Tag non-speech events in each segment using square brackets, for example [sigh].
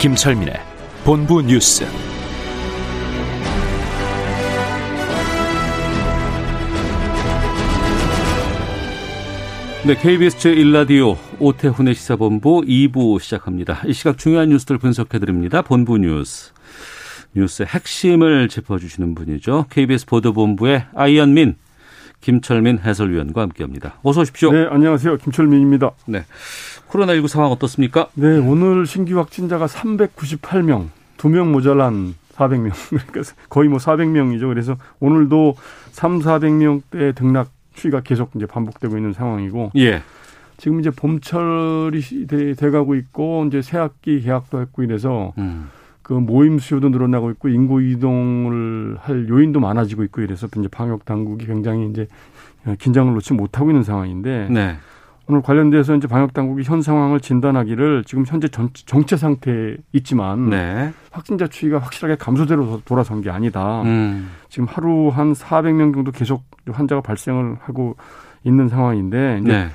김철민의 본부 뉴스. 네, KBS 제1라디오 오태훈의 시사본부 2부 시작합니다. 이 시각 중요한 뉴스들 분석해드립니다. 본부 뉴스. 뉴스의 핵심을 짚어주시는 분이죠. KBS 보도본부의 아이언민, 김철민 해설위원과 함께합니다. 어서 오십시오. 네, 안녕하세요. 김철민입니다. 네. 코로나19 상황 어떻습니까? 네, 오늘 신규 확진자가 398명, 두명 모자란 400명. [laughs] 그러니까 거의 뭐 400명이죠. 그래서 오늘도 3, 400명대 등락 추이가 계속 이제 반복되고 있는 상황이고. 예. 지금 이제 봄철이 돼, 돼 가고 있고 이제 새 학기 개학도 했고 이래서 음. 그 모임 수요도 늘어나고 있고 인구 이동을 할 요인도 많아지고 있고 이래서 이제 방역 당국이 굉장히 이제 긴장을 놓지 못하고 있는 상황인데 네. 오늘 관련돼서 이제 방역 당국이 현 상황을 진단하기를 지금 현재 전, 정체 상태에 있지만 네. 확진자 추이가 확실하게 감소대로 돌아선 게 아니다. 음. 지금 하루 한 400명 정도 계속 환자가 발생을 하고 있는 상황인데 이제 네.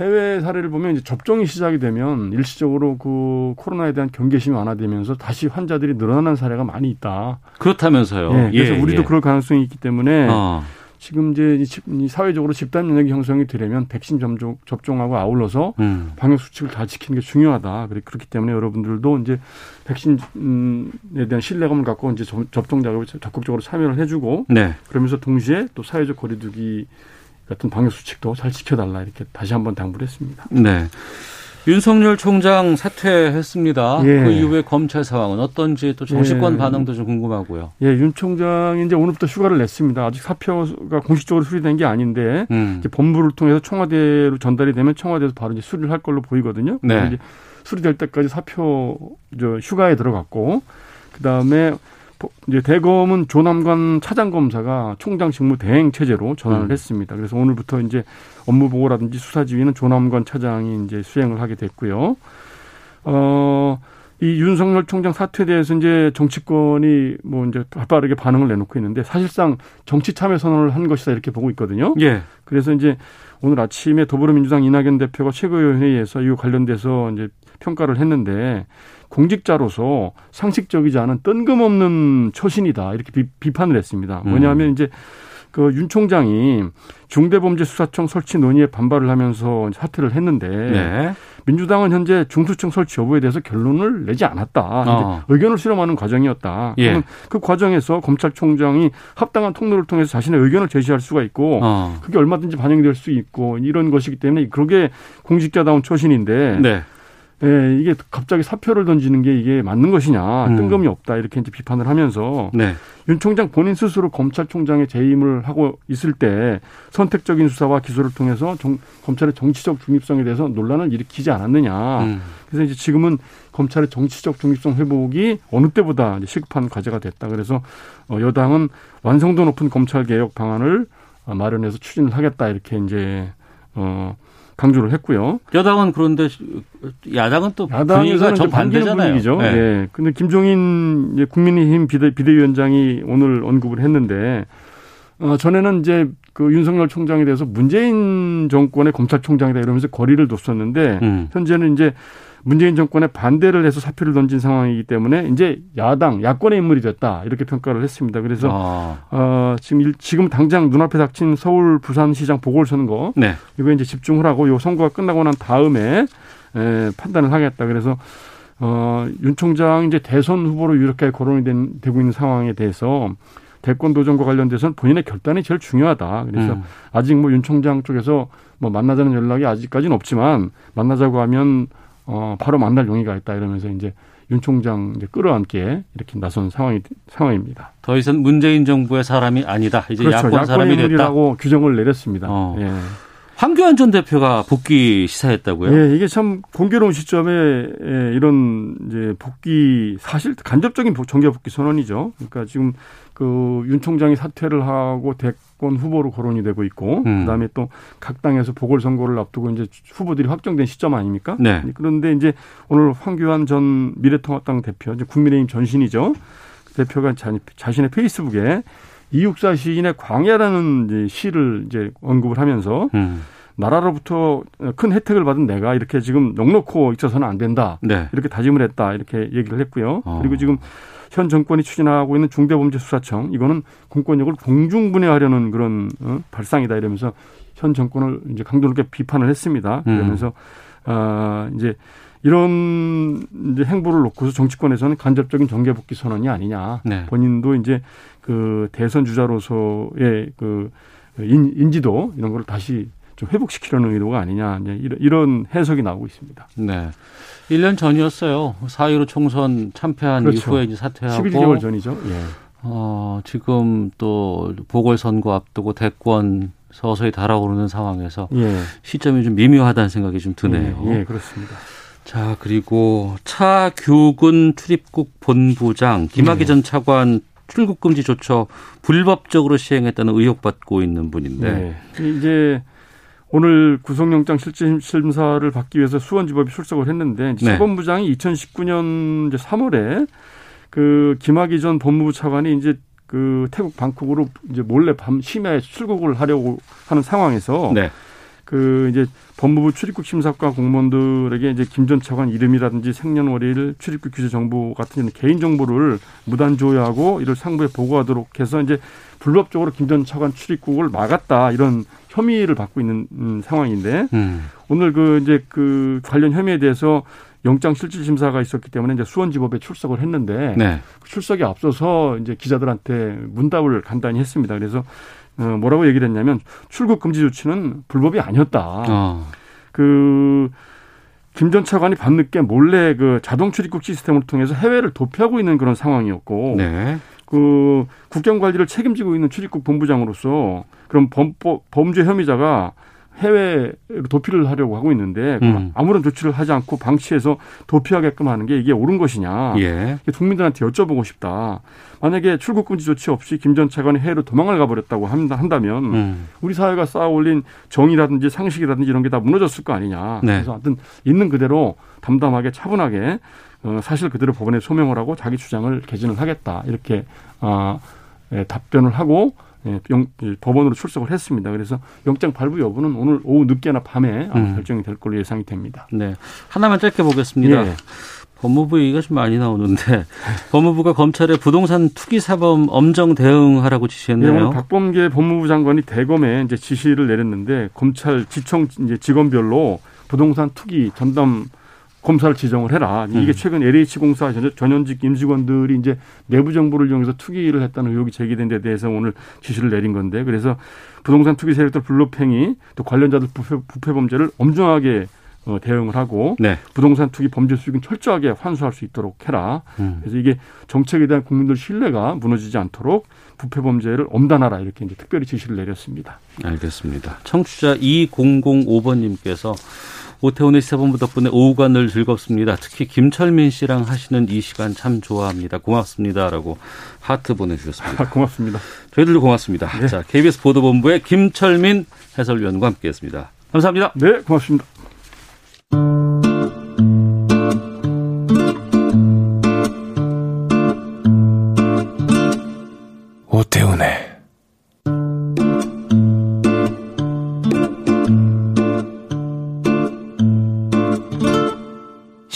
해외 사례를 보면 이제 접종이 시작이 되면 일시적으로 그 코로나에 대한 경계심이 완화되면서 다시 환자들이 늘어나는 사례가 많이 있다. 그렇다면서요. 예, 그래서 예, 우리도 예. 그럴 가능성이 있기 때문에 어. 지금 이제 이 사회적으로 집단 면역이 형성이 되려면 백신 접종, 접종하고 아울러서 음. 방역 수칙을 잘 지키는 게 중요하다. 그렇기 때문에 여러분들도 이제 백신에 대한 신뢰감을 갖고 이제 접- 접종 작업에 적극적으로 참여를 해주고 네. 그러면서 동시에 또 사회적 거리두기 같은 방역 수칙도 잘 지켜달라 이렇게 다시 한번 당부를 했습니다. 네. 윤석열 총장 사퇴했습니다. 예. 그 이후에 검찰 상황은 어떤지 또 정치권 예. 반응도 좀 궁금하고요. 예, 윤 총장이 이제 오늘부터 휴가를 냈습니다. 아직 사표가 공식적으로 수리된 게 아닌데 음. 이제 본부를 통해서 청와대로 전달이 되면 청와대에서 바로 이제 수리를 할 걸로 보이거든요. 네. 이제 수리될 때까지 사표 저 휴가에 들어갔고 그 다음에 이제 대검은 조남관 차장 검사가 총장 직무 대행 체제로 전환을 음. 했습니다. 그래서 오늘부터 이제 업무 보고라든지 수사 지휘는 조남관 차장이 이제 수행을 하게 됐고요. 어. 이 윤석열 총장 사퇴에 대해서 이제 정치권이 뭐 이제 빠르게 반응을 내놓고 있는데 사실상 정치 참여 선언을 한 것이다 이렇게 보고 있거든요. 예. 그래서 이제 오늘 아침에 더불어민주당 이낙연 대표가 최고위원회의에서 이거 관련돼서 이제 평가를 했는데 공직자로서 상식적이지 않은 뜬금없는 처신이다 이렇게 비, 판을 했습니다. 음. 뭐냐면 이제 그 윤 총장이 중대범죄수사청 설치 논의에 반발을 하면서 사퇴를 했는데 네. 민주당은 현재 중수청 설치 여부에 대해서 결론을 내지 않았다. 어. 의견을 수렴하는 과정이었다. 예. 그러면 그 과정에서 검찰총장이 합당한 통로를 통해서 자신의 의견을 제시할 수가 있고 어. 그게 얼마든지 반영될 수 있고 이런 것이기 때문에 그게 공직자다운 처신인데 네. 예, 이게 갑자기 사표를 던지는 게 이게 맞는 것이냐 음. 뜬금이 없다 이렇게 이제 비판을 하면서 네. 윤 총장 본인 스스로 검찰총장에 재임을 하고 있을 때 선택적인 수사와 기소를 통해서 정- 검찰의 정치적 중립성에 대해서 논란을 일으키지 않았느냐. 음. 그래서 이제 지금은 검찰의 정치적 중립성 회복이 어느 때보다 이제 시급한 과제가 됐다. 그래서 어, 여당은 완성도 높은 검찰 개혁 방안을 어, 마련해서 추진을 하겠다 이렇게 이제 어 강조를 했고요. 여당은 그런데 야당은 또 분위기가 야당에서는 좀 반대잖아요. 분위기죠. 네. 네. 근데 김종인 국민의힘 비대, 비대위원장이 오늘 언급을 했는데 어, 전에는 이제 그 윤석열 총장에 대해서 문재인 정권의 검찰총장이다 이러면서 거리를 뒀었는데 음. 현재는 이제 문재인 정권에 반대를 해서 사표를 던진 상황이기 때문에 이제 야당 야권의 인물이 됐다 이렇게 평가를 했습니다. 그래서 어. 어, 지금 일, 지금 당장 눈앞에 닥친 서울 부산시장 보궐선거 네. 이거 이제 집중을 하고 요 선거가 끝나고 난 다음에 에, 판단을 하겠다. 그래서 어, 윤 총장 이제 대선 후보로 이렇게 거론이 된, 되고 있는 상황에 대해서 대권 도전과 관련돼서는 본인의 결단이 제일 중요하다. 그래서 음. 아직 뭐 윤 총장 쪽에서 뭐 만나자는 연락이 아직까지는 없지만 만나자고 하면 어, 바로 만날 용의가 있다 이러면서 이제 윤 총장 이제 끌어안게 이렇게 나선 상황이 상황입니다. 더 이상 문재인 정부의 사람이 아니다. 이제 그렇죠. 야권 야권 사람이 됐다. 인물이라고 규정을 내렸습니다. 어. 예. 황교안 전 대표가 복귀 시사했다고요? 예, 이게 참 공교로운 시점에 예, 이런 이제 복귀 사실 간접적인 정계 복귀 선언이죠. 그러니까 지금 그 윤 총장이 사퇴를 하고 대권 후보로 거론이 되고 있고 음. 그다음에 또 각 당에서 보궐 선거를 앞두고 이제 후보들이 확정된 시점 아닙니까? 네. 그런데 이제 오늘 황교안 전 미래통합당 대표, 이제 국민의힘 전신이죠. 그 대표가 자, 신의 페이스북에 이육사 시인의 광야라는 시를 이제 언급을 하면서 음. 나라로부터 큰 혜택을 받은 내가 이렇게 지금 넉넉고 있어서는 안 된다. 네. 이렇게 다짐을 했다. 이렇게 얘기를 했고요. 어. 그리고 지금 현 정권이 추진하고 있는 중대범죄수사청 이거는 공권력을 공중분해하려는 그런 어? 발상이다 이러면서 현 정권을 이제 강도 높게 비판을 했습니다. 음. 그러면서 음. 아 이제 이런 행보를 놓고서 정치권에서는 간접적인 정계 복귀 선언이 아니냐. 네. 본인도 이제 그 대선 주자로서의 그 인, 인지도 이런 걸 다시 좀 회복시키려는 의도가 아니냐. 이제 이런, 이런 해석이 나오고 있습니다. 네. 1년 전이었어요. 4.15 총선 참패한 그렇죠. 이후에 이제 사퇴하고 11개월 전이죠. 예. 어, 지금 또 보궐선거 앞두고 대권 서서히 달아오르는 상황에서 예. 시점이 좀 미묘하다는 생각이 좀 드네요. 예, 예 그렇습니다. 자, 그리고 차규근 출입국 본부장 김학의 네. 전 차관 출국 금지 조처 불법적으로 시행했다는 의혹 받고 있는 분인데 네. 이제 오늘 구속영장 실질심사를 받기 위해서 수원지법이 출석을 했는데 네. 차관부장이 2019년 이제 3월에 그 김학의 전 법무부 차관이 이제 그 태국 방콕으로 이제 몰래 밤 심야에 출국을 하려고 하는 상황에서 네. 그 이제 법무부 출입국 심사과 공무원들에게 이제 김 전 차관 이름이라든지 생년월일, 출입국 규제 정보 같은 개인 정보를 무단 조회하고 이를 상부에 보고하도록 해서 이제 불법적으로 김 전 차관 출입국을 막았다 이런 혐의를 받고 있는 음, 상황인데 음. 오늘 그 이제 그 관련 혐의에 대해서 영장 실질 심사가 있었기 때문에 이제 수원지법에 출석을 했는데 네. 그 출석에 앞서서 이제 기자들한테 문답을 간단히 했습니다. 그래서 어, 뭐라고 얘기를 했냐면 출국 금지 조치는 불법이 아니었다. 어. 그 김 전 차관이 밤늦게 몰래 그 자동 출입국 시스템을 통해서 해외를 도피하고 있는 그런 상황이었고 네. 그 국경 관리를 책임지고 있는 출입국 본부장으로서 그럼 범, 범죄 혐의자가 해외로 도피를 하려고 하고 있는데 음. 아무런 조치를 하지 않고 방치해서 도피하게끔 하는 게 이게 옳은 것이냐. 예. 국민들한테 여쭤보고 싶다. 만약에 출국 금지 조치 없이 김 전 차관이 해외로 도망을 가버렸다고 한다면 음. 우리 사회가 쌓아올린 정의라든지 상식이라든지 이런 게 다 무너졌을 거 아니냐. 네. 그래서 하여튼 있는 그대로 담담하게 차분하게 어, 사실 그대로 법원에 소명을 하고 자기 주장을 개진을 하겠다. 이렇게 아, 예, 답변을 하고 예, 영, 법원으로 출석을 했습니다. 그래서 영장 발부 여부는 오늘 오후 늦게나 밤에 음. 결정이 될 걸로 예상이 됩니다. 네. 하나만 짧게 보겠습니다. 예. 법무부 얘기가 좀 많이 나오는데 [laughs] 법무부가 검찰의 부동산 투기 사범 엄정 대응하라고 지시했네요. 네, 오늘 박범계 법무부 장관이 대검에 이제 지시를 내렸는데 검찰 지청 이제 직원별로 부동산 투기 전담 검사를 지정을 해라. 이게 음. 최근 LH공사 전현직 임직원들이 이제 내부 정보를 이용해서 투기를 했다는 의혹이 제기된 데 대해서 오늘 지시를 내린 건데 그래서 부동산 투기 세력들 불법행위 또 관련자들 부패, 부패 범죄를 엄중하게 어, 대응을 하고 네. 부동산 투기 범죄 수익은 철저하게 환수할 수 있도록 해라. 음. 그래서 이게 정책에 대한 국민들 신뢰가 무너지지 않도록 부패 범죄를 엄단하라 이렇게 이제 특별히 지시를 내렸습니다. 알겠습니다. 청취자 2005번님께서 오태훈의 시사본부 덕분에 오후가 늘 즐겁습니다. 특히 김철민 씨랑 하시는 이 시간 참 좋아합니다. 고맙습니다라고 하트 보내주셨습니다. 고맙습니다. 저희들도 고맙습니다. 네. 자, KBS 보도본부의 김철민 해설위원과 함께했습니다. 감사합니다. 네, 고맙습니다. 오태훈의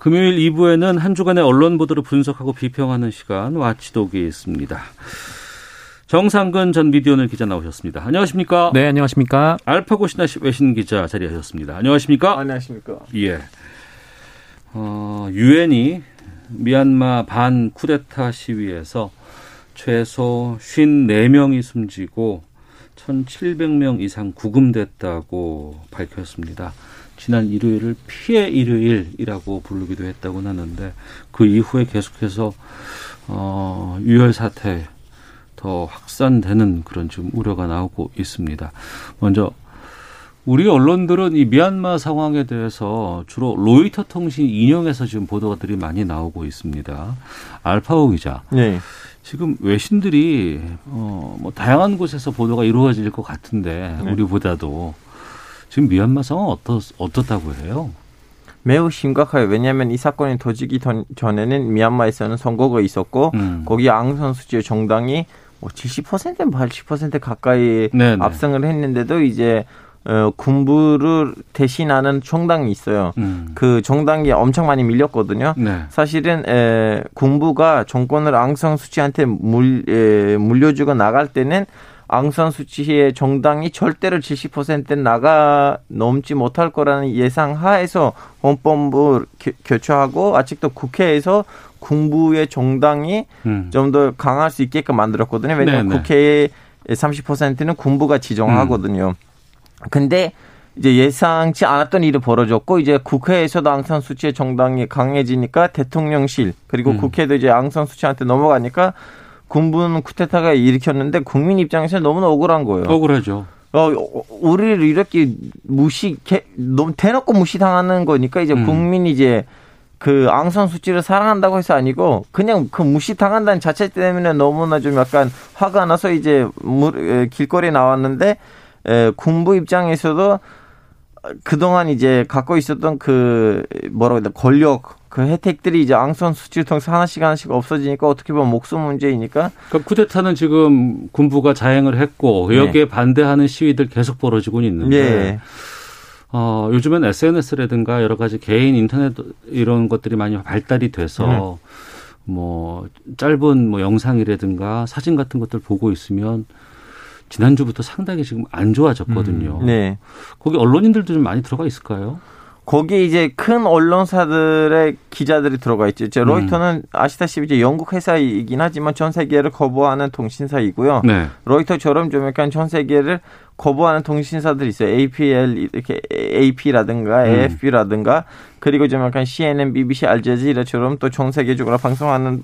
금요일 2부에는 한 주간의 언론 보도를 분석하고 비평하는 시간 와치독이 있습니다. 정상근 전 미디어널 기자 나오셨습니다. 안녕하십니까? 네, 안녕하십니까? 알파고 신하 외신 기자 자리하셨습니다. 안녕하십니까? 안녕하십니까? 예. 어, 유엔이 미얀마 반 쿠데타 시위에서 최소 54명이 숨지고 1,700명 이상 구금됐다고 밝혔습니다. 지난 일요일을 피해 일요일이라고 부르기도 했다고 하는데 그 이후에 계속해서 어, 유혈 사태 더 확산되는 그런 지금 우려가 나오고 있습니다. 먼저 우리 언론들은 이 미얀마 상황에 대해서 주로 로이터 통신 인용해서 지금 보도들이 많이 나오고 있습니다. 알파오 기자. 네. 지금 외신들이 어 뭐 다양한 곳에서 보도가 이루어질 것 같은데 네. 우리보다도 지금 미얀마 상황 어떻 어떻다고 해요? 매우 심각해요. 왜냐하면 이 사건이 터지기 전- 전에는 미얀마에서는 선거가 있었고 음. 거기 앙산 수치의 정당이 뭐 70% 80% 가까이 네네. 압승을 했는데도 이제 어, 군부를 대신하는 정당이 있어요. 음. 그 정당이 엄청 많이 밀렸거든요. 네. 사실은 에, 군부가 정권을 앙상 수치한테 물, 에, 물려주고 나갈 때는 앙산 수치의 정당이 절대로 70% 나가 넘지 못할 거라는 예상 하에서 헌법부 교- 교체하고 아직도 국회에서 군부의 정당이 음. 좀더 강할 수 있게끔 만들었거든요. 왜냐하면 네네. 국회의 30%는 군부가 지정하거든요. 근데 이제 예상치 않았던 일이 벌어졌고 이제 국회에서도 앙산 수치의 정당이 강해지니까 대통령실 그리고 음. 국회도 이제 앙산 수치한테 넘어가니까 군부는 쿠데타가 일으켰는데 국민 입장에서 너무나 억울한 거예요. 억울하죠. 어, 우리를 이렇게 무시, 개- 너무 대놓고 무시당하는 거니까 이제 음. 국민이 이제 그 앙산 수치를 사랑한다고 해서 아니고 그냥 그 무시당한다는 자체 때문에 너무나 좀 약간 화가 나서 이제 길거리에 나왔는데 에, 군부 입장에서도 그동안 이제 갖고 있었던 그 뭐라고 해야 돼 권력 그 혜택들이 이제 앙산 수치를 통해서 하나씩 하나씩 없어지니까 어떻게 보면 목숨 문제이니까 그러니까 쿠데타는 지금 군부가 자행을 했고 네. 여기에 반대하는 시위들 계속 벌어지고 있는데 예. 어, 요즘엔 SNS라든가 여러 가지 개인 인터넷 이런 것들이 많이 발달이 돼서 뭐 짧은 뭐 영상이라든가 사진 같은 것들 보고 있으면 지난주부터 상당히 지금 안 좋아졌거든요. 네. 거기 언론인들도 좀 많이 들어가 있을까요? 거기 이제 큰 언론사들의 기자들이 들어가 있죠. 이제 음. 로이터는 아시다시피 이제 영국 회사이긴 하지만 전 세계를 거부하는 통신사이고요. 네. 로이터처럼 좀 약간 전 세계를 거부하는 통신사들이 있어요. APL 이렇게 AP라든가 음. AFP라든가 그리고 좀 약간 CNN, BBC, 알제지라처럼 또 전 세계적으로 방송하는 에,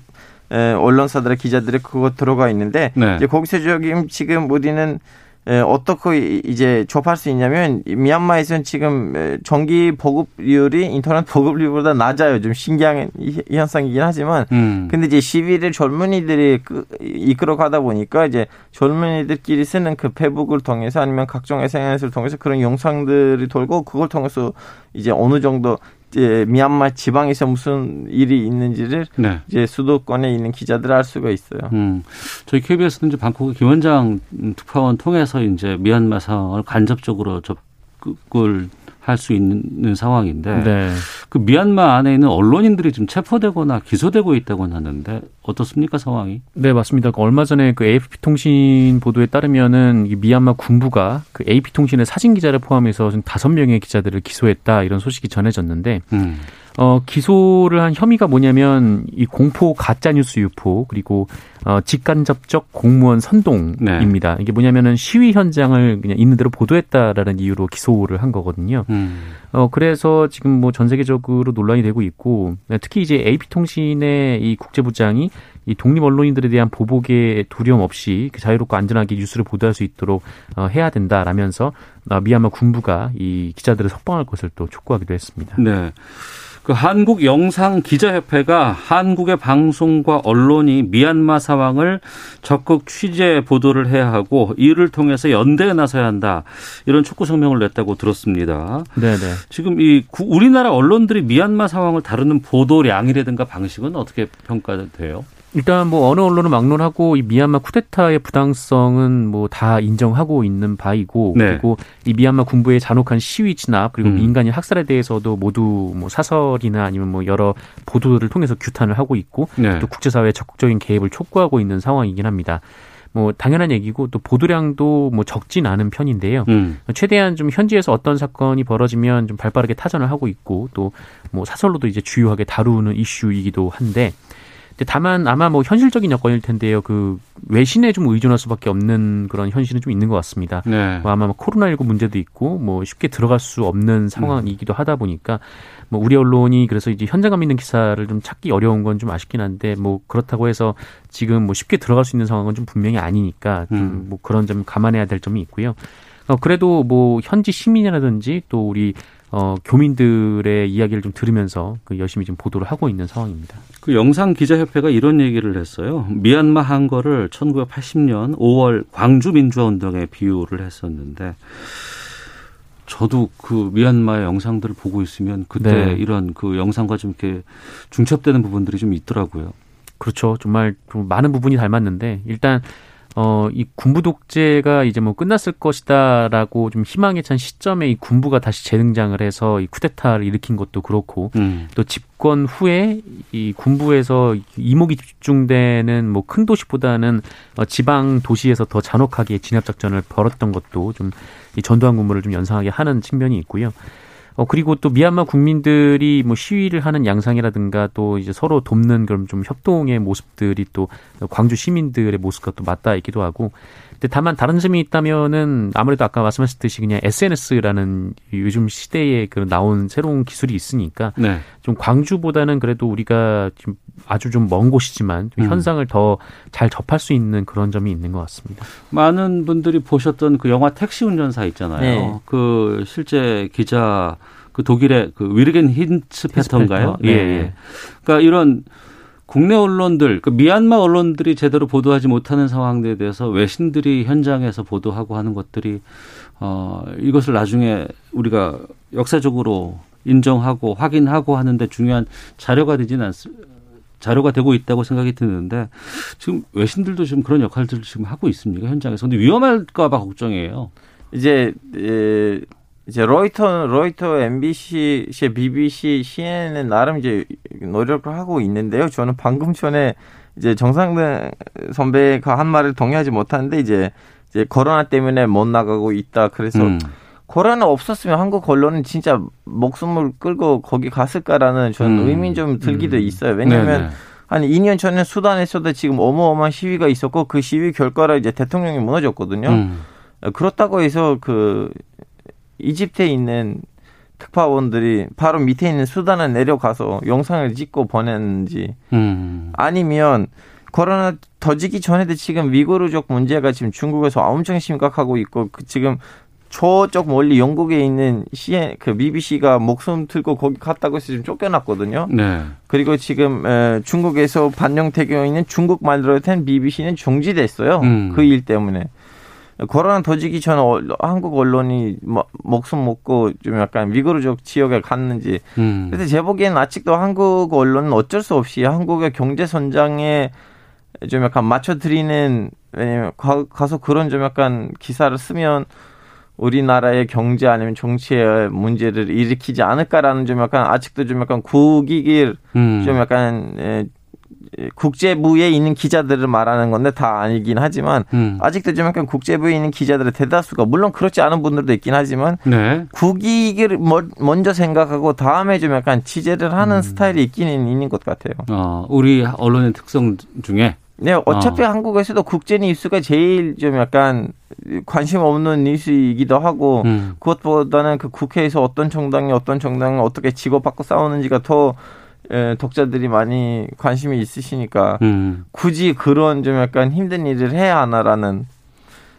언론사들의 기자들이 그거 들어가 있는데 네. 이제 거기서 지금 지금 우리는 에, 어떻게 이제 접할 수 있냐면 이 미얀마에서는 지금 에, 전기 보급률이 인터넷 [laughs] 보급률보다 낮아요. 좀 신기한 현상이긴 하지만 음. 근데 이제 시위를 젊은이들이 그- 이끌어 가다 보니까 이제 젊은이들끼리 쓰는 그 페북을 통해서 아니면 각종 SNS를 통해서 그런 영상들이 돌고 그걸 통해서 이제 어느 정도 이제 미얀마 지방에서 무슨 일이 있는지를 네. 이제 수도권에 있는 기자들 알 수가 있어요. 음. 저희 KBS는 이제 방콕 김원장 특파원 통해서 이제 미얀마 상황을 간접적으로 접근을 할 수 있는 상황인데 네. 그 미얀마 안에 있는 언론인들이 지금 체포되거나 기소되고 있다고 하는데 어떻습니까 상황이? 네, 맞습니다. 그 얼마 전에 그 AFP 통신 보도에 따르면은 이 미얀마 군부가 그 AP 통신의 사진 기자를 포함해서 좀 다섯 명의 기자들을 기소했다 이런 소식이 전해졌는데 음. 어, 기소를 한 혐의가 뭐냐면 이 공포 가짜 뉴스 유포 그리고 어, 직간접적 공무원 선동입니다. 이게 뭐냐면은 시위 현장을 그냥 있는 대로 보도했다라는 이유로 기소를 한 거거든요. 음. 어, 그래서 지금 뭐 전 세계적으로 논란이 되고 있고, 특히 이제 AP통신의 이 국제부장이 이 독립 언론인들에 대한 보복에 두려움 없이 그 자유롭고 안전하게 뉴스를 보도할 수 있도록 어, 해야 된다라면서 어, 미얀마 군부가 이 기자들을 석방할 것을 또 촉구하기도 했습니다. 네. 그 한국 영상 기자협회가 한국의 방송과 언론이 미얀마 상황을 적극 취재 보도를 해야 하고 이를 통해서 연대에 나서야 한다 이런 촉구 성명을 냈다고 들었습니다. 네네. 지금 이 구- 우리나라 언론들이 미얀마 상황을 다루는 보도량이라든가 방식은 어떻게 평가돼요? 일단 뭐 어느 언론은 막론하고 이 미얀마 쿠데타의 부당성은 뭐 다 인정하고 있는 바이고 네. 그리고 이 미얀마 군부의 잔혹한 시위 진압 그리고 음. 민간인 학살에 대해서도 모두 뭐 사설이나 아니면 뭐 여러 보도들을 통해서 규탄을 하고 있고 네. 또 국제사회의 적극적인 개입을 촉구하고 있는 상황이긴 합니다. 뭐 당연한 얘기고 또 보도량도 뭐 적진 않은 편인데요. 음. 최대한 좀 현지에서 어떤 사건이 벌어지면 좀 발빠르게 타전을 하고 있고 또 뭐 사설로도 이제 주요하게 다루는 이슈이기도 한데 다만 아마 뭐 현실적인 여건일 텐데요. 그 외신에 좀 의존할 수밖에 없는 그런 현실은 좀 있는 것 같습니다. 네. 뭐 아마 뭐 코로나19 문제도 있고 뭐 쉽게 들어갈 수 없는 상황이기도 하다 보니까 뭐 우리 언론이 그래서 이제 현장감 있는 기사를 좀 찾기 어려운 건 좀 아쉽긴 한데 뭐 그렇다고 해서 지금 뭐 쉽게 들어갈 수 있는 상황은 좀 분명히 아니니까 좀 음. 뭐 그런 점 감안해야 될 점이 있고요. 어 그래도 뭐 현지 시민이라든지 또 우리 어 교민들의 이야기를 좀 들으면서 그 열심히 좀 보도를 하고 있는 상황입니다. 그 영상 기자협회가 이런 얘기를 했어요. 미얀마 한 거를 1980년 5월 광주 민주화 운동에 비유를 했었는데 저도 그 미얀마의 영상들을 보고 있으면 그때 네. 이런 그 영상과 좀 이렇게 중첩되는 부분들이 좀 있더라고요. 그렇죠. 정말 좀 많은 부분이 닮았는데 일단 어, 이 군부 독재가 이제 뭐 끝났을 것이다라고 좀 희망에 찬 시점에 이 군부가 다시 재등장을 해서 이 쿠데타를 일으킨 것도 그렇고 음. 또 집권 후에 이 군부에서 이목이 집중되는 뭐 큰 도시보다는 어, 지방 도시에서 더 잔혹하게 진압 작전을 벌였던 것도 좀 이 전두환 군부를 좀 연상하게 하는 측면이 있고요. 어 그리고 또 미얀마 국민들이 뭐 시위를 하는 양상이라든가 또 이제 서로 돕는 그런 좀 협동의 모습들이 또 광주 시민들의 모습과 또 맞닿아 있기도 하고 근데 다만 다른 점이 있다면은 아무래도 아까 말씀하셨듯이 그냥 SNS라는 요즘 시대에 그 나온 새로운 기술이 있으니까 네. 좀 광주보다는 그래도 우리가 좀 아주 좀 먼 곳이지만 좀 음. 현상을 더 잘 접할 수 있는 그런 점이 있는 것 같습니다. 많은 분들이 보셨던 그 영화 택시 운전사 있잖아요. 네. 그 실제 기자 그 독일의 그 위르겐 힌츠 페터인가요? 페터? 예, 네. 예. 그러니까 이런 국내 언론들, 그 미얀마 언론들이 제대로 보도하지 못하는 상황들에 대해서 외신들이 현장에서 보도하고 하는 것들이 어 이것을 나중에 우리가 역사적으로 인정하고 확인하고 하는데 중요한 자료가 되지는 않습니다. 자료가 되고 있다고 생각이 드는데 지금 외신들도 지금 그런 역할들을 지금 하고 있습니까 현장에서? 근데 위험할까봐 걱정이에요. 이제 에, 이제 로이터, 로이터, MBC, BBC, CNN은 나름 이제 노력을 하고 있는데요. 저는 방금 전에 이제 정상근 선배가 한 말을 동의하지 못하는데 이제 이제 코로나 때문에 못 나가고 있다. 그래서 음. 코로나 없었으면 한국 언론은 진짜 목숨을 끌고 거기 갔을까라는 저는 음. 의미 좀 들기도 음. 있어요. 왜냐하면 네네. 한 2년 전에 수단에서도 지금 어마어마한 시위가 있었고 그 시위 결과로 이제 대통령이 무너졌거든요. 음. 그렇다고 해서 그 이집트에 있는 특파원들이 바로 밑에 있는 수단에 내려가서 영상을 찍고 보냈는지 음. 아니면 코로나 터지기 전에도 지금 위구르족 문제가 지금 중국에서 엄청 심각하고 있고 그 지금 저쪽 멀리 영국에 있는 CN 그 BBC가 목숨 들고 거기 갔다고 해서 지금 쫓겨났거든요. 네. 그리고 지금 에, 중국에서 반영되어 있는 중국 말로 된 BBC는 중지됐어요. 음. 그일 때문에. 코로나 터지기 어, 한국 언론이 뭐, 목숨 먹고 좀 약간 위구르족 지역에 갔는지. 음. 근데 제 보기에는 아직도 한국 언론은 어쩔 수 없이 한국의 경제 선장에 좀 약간 맞춰드리는 왜냐면 가, 가서 그런 좀 약간 기사를 쓰면 우리나라의 경제 아니면 정치의 문제를 일으키지 않을까라는 좀 약간 아직도 좀 약간 국익을 음. 좀 약간 에, 에, 국제부에 있는 기자들을 말하는 건데 다 아니긴 하지만 음. 아직도 좀 약간 국제부에 있는 기자들의 대다수가 물론 그렇지 않은 분들도 있긴 하지만 네. 국익을 먼- 먼저 생각하고 다음에 좀 약간 취재를 음. 하는 스타일이 있기는 있는 것 같아요. 어, 우리 언론의 특성 중에 네, 어차피 어. 한국에서도 국제 뉴스가 제일 좀 약간 관심 없는 뉴스이기도 하고 음. 그것보다는 그 국회에서 어떤 정당이 어떤 정당을 어떻게 직업받고 싸우는지가 더 에, 독자들이 많이 관심이 있으시니까 음. 굳이 그런 좀 약간 힘든 일을 해야 하나라는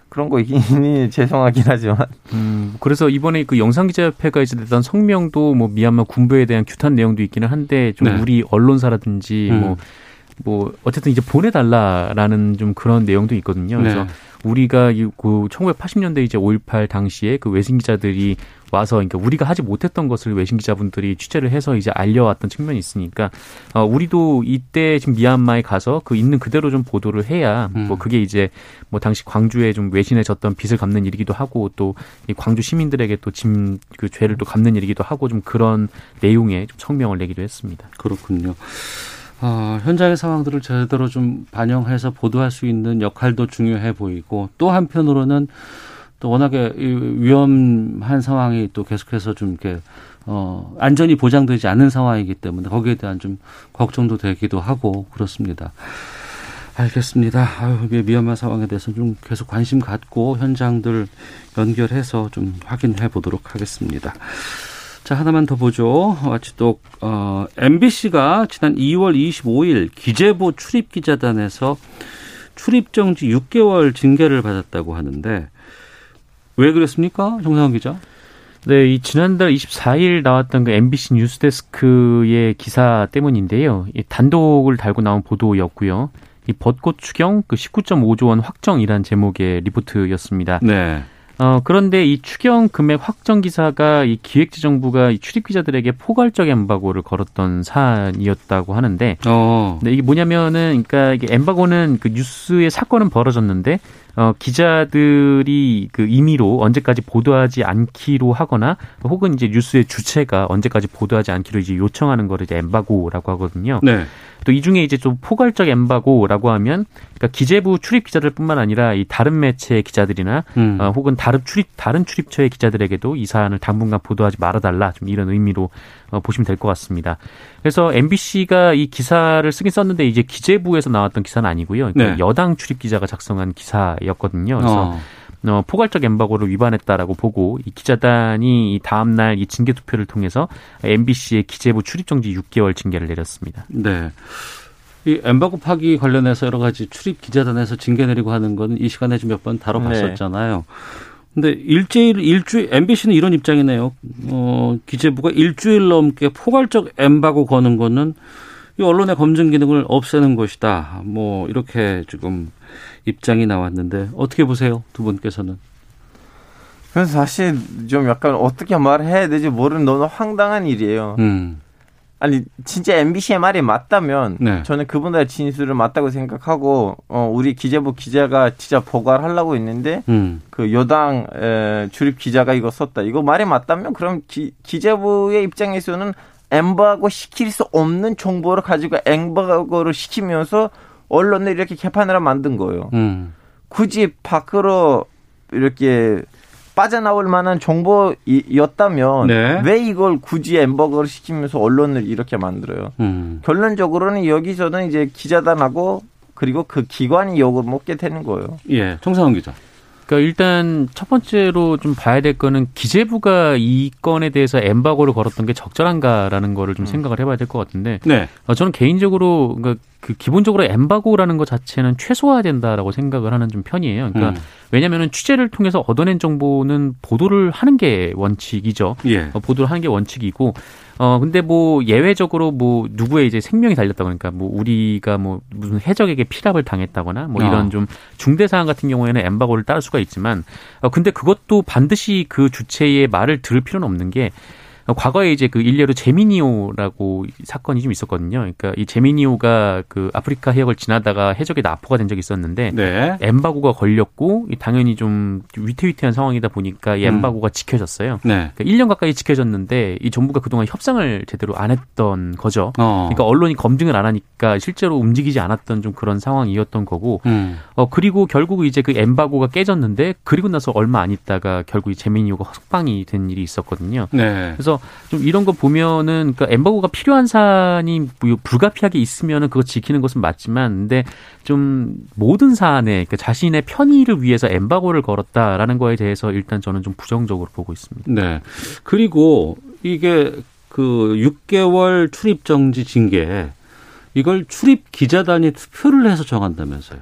그런 거 [laughs] 있긴 죄송하긴 하지만 음, 그래서 이번에 그 영상기자협회가 이제 냈던 성명도 뭐 미얀마 군부에 대한 규탄 내용도 있기는 한데 좀 네. 우리 언론사라든지 음. 뭐, 뭐, 어쨌든 이제 보내달라라는 좀 그런 내용도 있거든요. 그래서 네. 우리가 이- 그 1980년대 이제 5.18 당시에 그 외신 기자들이 와서 그러니까 우리가 하지 못했던 것을 외신 기자분들이 취재를 해서 이제 알려왔던 측면이 있으니까 어 우리도 이때 지금 미얀마에 가서 그 있는 그대로 좀 보도를 해야 음. 뭐 그게 이제 뭐 당시 광주에 좀 외신에 졌던 빚을 갚는 일이기도 하고 또 이 광주 시민들에게 또 짐 그 죄를 또 갚는 일이기도 하고 좀 그런 내용의 좀 성명을 내기도 했습니다. 그렇군요. 어, 현장의 상황들을 제대로 좀 반영해서 보도할 수 있는 역할도 중요해 보이고 또 한편으로는 또 워낙에 위험한 상황이 또 계속해서 좀 이렇게 어, 안전이 보장되지 않은 상황이기 때문에 거기에 대한 좀 걱정도 되기도 하고 그렇습니다. 알겠습니다. 아유, 위험한 상황에 대해서 좀 계속 관심 갖고 현장들 연결해서 좀 확인해 보도록 하겠습니다. 자, 하나만 더 보죠. 마치 또, 어, MBC가 지난 2월 25일 기재부 출입기자단에서 출입정지 6개월 징계를 받았다고 하는데 왜 그랬습니까? 정상훈 기자. 네, 이 지난달 24일 나왔던 그 MBC 뉴스데스크의 기사 때문인데요. 이 단독을 달고 나온 보도였고요. 이 벚꽃 추경 그 19.5조 원 확정이란 제목의 리포트였습니다. 네. 어, 그런데 이 추경 금액 확정 기사가 이 기획재정부가 이 출입 기자들에게 포괄적 엠바고를 걸었던 사안이었다고 하는데, 어. 네, 이게 뭐냐면은, 그러니까 이게 엠바고는 그 뉴스의 사건은 벌어졌는데, 어, 기자들이 그 임의로 언제까지 보도하지 않기로 하거나 혹은 이제 뉴스의 주체가 언제까지 보도하지 않기로 이제 요청하는 거를 이제 엠바고라고 하거든요. 네. 또 이 중에 이제 좀 포괄적 엠바고라고 하면 그러니까 기재부 출입 기자들뿐만 아니라 이 다른 매체의 기자들이나 음. 어, 혹은 다른 출입 다른 출입처의 기자들에게도 이 사안을 당분간 보도하지 말아달라 좀 이런 의미로 어, 보시면 될 것 같습니다. 그래서 MBC가 이 기사를 쓰긴 썼는데 이제 기재부에서 나왔던 기사는 아니고요. 그러니까 네. 여당 출입 기자가 작성한 기사였거든요. 그래서 어. 어, 포괄적 엠바고를 위반했다라고 보고 이 기자단이 이 다음 날 이 징계 투표를 통해서 MBC의 기재부 출입 정지 6개월 징계를 내렸습니다. 네. 이 엠바고 파기 관련해서 여러 가지 출입 기자단에서 징계 내리고 하는 거는 이 시간에 좀 몇 번 다뤄봤었잖아요. 근데 일주일 일주일 MBC는 이런 입장이네요. 어, 기재부가 일주일 넘게 포괄적 엠바고 거는 거는 이 언론의 검증 기능을 없애는 것이다. 뭐 이렇게 지금 입장이 나왔는데 어떻게 보세요, 두 분께서는? 그래서 사실 좀 약간 어떻게 말해야 되지 모르는 너무 황당한 일이에요. 음, 아니 진짜 MBC의 말이 맞다면 네. 저는 그분들의 진술을 맞다고 생각하고 어, 우리 기재부 기자가 진짜 보고하려고 했는데 음, 그 여당 에, 출입 기자가 이거 썼다. 이거 말이 맞다면 그럼 기, 기재부의 입장에서는 엠바고 시킬 수 없는 정보를 가지고 엠바고를 시키면서 언론을 이렇게 개판으로 만든 거예요. 음, 굳이 밖으로 이렇게 빠져나올 만한 정보였다면 네. 왜 이걸 굳이 엠버거를 시키면서 언론을 이렇게 만들어요? 음. 결론적으로는 여기서는 이제 기자단하고 그리고 그 기관이 욕을 먹게 되는 거예요. 예, 정상훈 기자. 그러니까 일단 첫 번째로 좀 봐야 될 거는 기재부가 이 건에 대해서 엠바고를 걸었던 게 적절한가라는 거를 좀 생각을 해봐야 될 것 같은데 네, 어, 저는 개인적으로 그러니까 그 기본적으로 엠바고라는 것 자체는 최소화된다라고 생각을 하는 좀 편이에요. 그러니까 음. 왜냐하면은 취재를 통해서 얻어낸 정보는 보도를 하는 게 원칙이죠. 예, 어, 보도를 하는 게 원칙이고 어 근데 뭐 예외적으로 뭐 누구의 이제 생명이 달렸다 그러니까 뭐 우리가 뭐 무슨 해적에게 피랍을 당했다거나 뭐 이런 어. 좀 중대 사안 같은 경우에는 엠바고를 따를 수가 있지만 어 근데 그것도 반드시 그 주체의 말을 들을 필요는 없는 게 어, 과거에 이제 그 일례로 제미니오라고 사건이 좀 있었거든요. 그러니까 이 제미니오가 그 아프리카 해역을 지나다가 해적에 납포가 된 적이 있었는데 네, 엠바고가 걸렸고 이 당연히 좀 위태위태한 상황이다 보니까 이 음. 엠바고가 지켜졌어요. 네, 그러니까 1년 가까이 지켜졌는데 이 정부가 그동안 협상을 제대로 안 했던 거죠. 어, 그러니까 언론이 검증을 안 하니까 실제로 움직이지 않았던 좀 그런 상황이었던 거고 음, 어 그리고 결국 이제 그 엠바고가 깨졌는데 그리고 나서 얼마 안 있다가 결국 이 제미니오가 석방이 된 일이 있었거든요. 네, 그래서 좀 이런 거 보면은 그러니까 엠바고가 필요한 사안이 뭐 불가피하게 있으면은 그거 지키는 것은 맞지만 근데 좀 모든 사안에 그러니까 자신의 편의를 위해서 엠바고를 걸었다라는 거에 대해서 일단 저는 좀 부정적으로 보고 있습니다. 네. 그리고 이게 그 6개월 출입 정지 징계 이걸 출입 기자단이 투표를 해서 정한다면서요.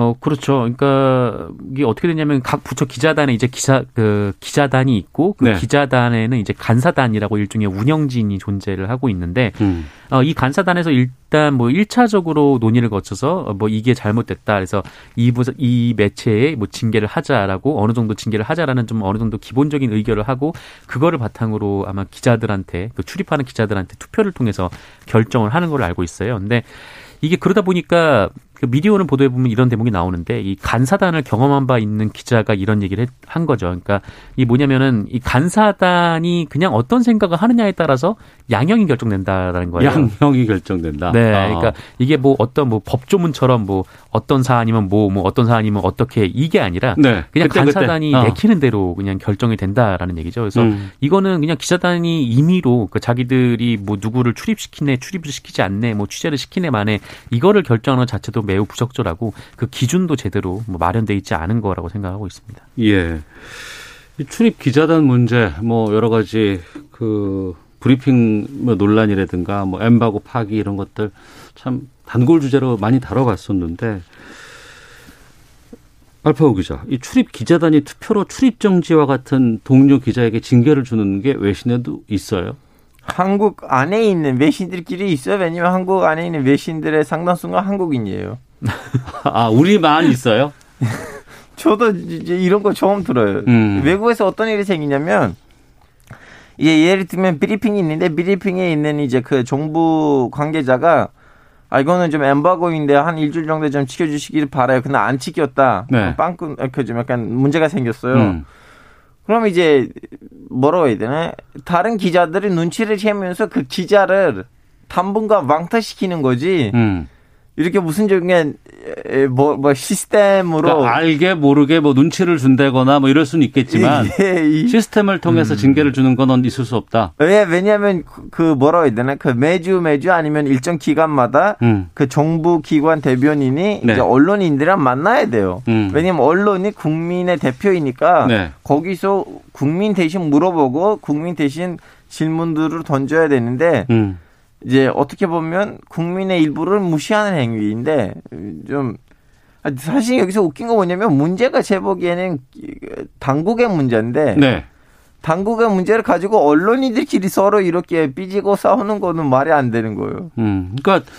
어, 그렇죠. 그러니까 이게 어떻게 되냐면 각 부처 기자단에 이제 기사 그 기자단이 있고 그 네. 기자단에는 이제 간사단이라고 일종의 운영진이 존재를 하고 있는데 음. 어, 이 간사단에서 일단 뭐 1차적으로 논의를 거쳐서 어, 뭐 이게 잘못됐다. 그래서 이, 부, 이 매체에 뭐 징계를 하자라고 어느 정도 징계를 하자라는 좀 어느 정도 기본적인 의결을 하고 그거를 바탕으로 아마 기자들한테 그 출입하는 기자들한테 투표를 통해서 결정을 하는 걸로 알고 있어요. 근데 이게 그러다 보니까 그 미디어는 보도해 보면 이런 대목이 나오는데 이 간사단을 경험한 바 있는 기자가 이런 얘기를 한 거죠. 그러니까 이 뭐냐면은 이 간사단이 그냥 어떤 생각을 하느냐에 따라서 양형이 결정된다라는 거예요. 양형이 결정된다. 네, 아. 그러니까 이게 뭐 어떤 뭐 법조문처럼 뭐 어떤 사안이면 뭐, 뭐 어떤 사안이면 어떻게 이게 아니라 네. 그냥 그때, 간사단이 그때. 어. 내키는 대로 그냥 결정이 된다라는 얘기죠. 그래서 음. 이거는 그냥 기자단이 임의로 그 자기들이 뭐 누구를 출입시키네, 출입을 시키지 않네, 뭐 취재를 시키네 만에 이거를 결정하는 것 자체도 매우 부적절하고 그 기준도 제대로 뭐 마련돼 있지 않은 거라고 생각하고 있습니다. 예. 이 출입 기자단 문제, 뭐 여러 가지 그 브리핑 뭐 논란이라든가 뭐 엠바고 파기 이런 것들 참 단골 주제로 많이 다뤄봤었는데 알파고 기자, 이 출입 기자단이 투표로 출입 정지와 같은 동료 기자에게 징계를 주는 게 외신에도 있어요. 한국 안에 있는 외신들끼리 있어요. 왜냐면 한국 안에 있는 외신들의 상당수가 한국인이에요. [laughs] 아, 우리만 있어요? [laughs] 저도 이제 이런 거 처음 들어요. 음. 외국에서 어떤 일이 생기냐면 이제 예를 들면 브리핑이 있는데 브리핑에 있는 이제 그 정부 관계자가 아 이거는 좀 엠바고인데 한 일주일 정도 좀 지켜주시길 바라요. 근데 안 지켰다. 네. 빵꾸 그 좀 약간 문제가 생겼어요. 음. 그럼 이제 뭐라고 해야 되나? 다른 기자들이 눈치를 채면서 그 기자를 당분간 왕따시키는 거지. 음. 이렇게 무슨 적인 뭐, 뭐 시스템으로 그러니까 알게 모르게 뭐 눈치를 준다거나 뭐 이럴 수는 있겠지만 [laughs] 이- 시스템을 통해서 징계를 주는 건 있을 수 없다. 왜 왜냐하면 그- 그 뭐라고 해야 되나 그 매주 매주 아니면 일정 기간마다 음. 그 정부 기관 대변인이 네. 이제 언론인들이랑 만나야 돼요. 음. 왜냐면 언론이 국민의 대표이니까 네. 거기서 국민 대신 물어보고 국민 대신 질문들을 던져야 되는데 음. 이제 어떻게 보면 국민의 일부를 무시하는 행위인데 좀 아, 사실 여기서 웃긴 거 뭐냐면 문제가 제 보기에는 당국의 문제인데 네. 당국의 문제를 가지고 언론인들끼리 서로 이렇게 삐지고 싸우는 거는 말이 안 되는 거예요. 음. 그러니까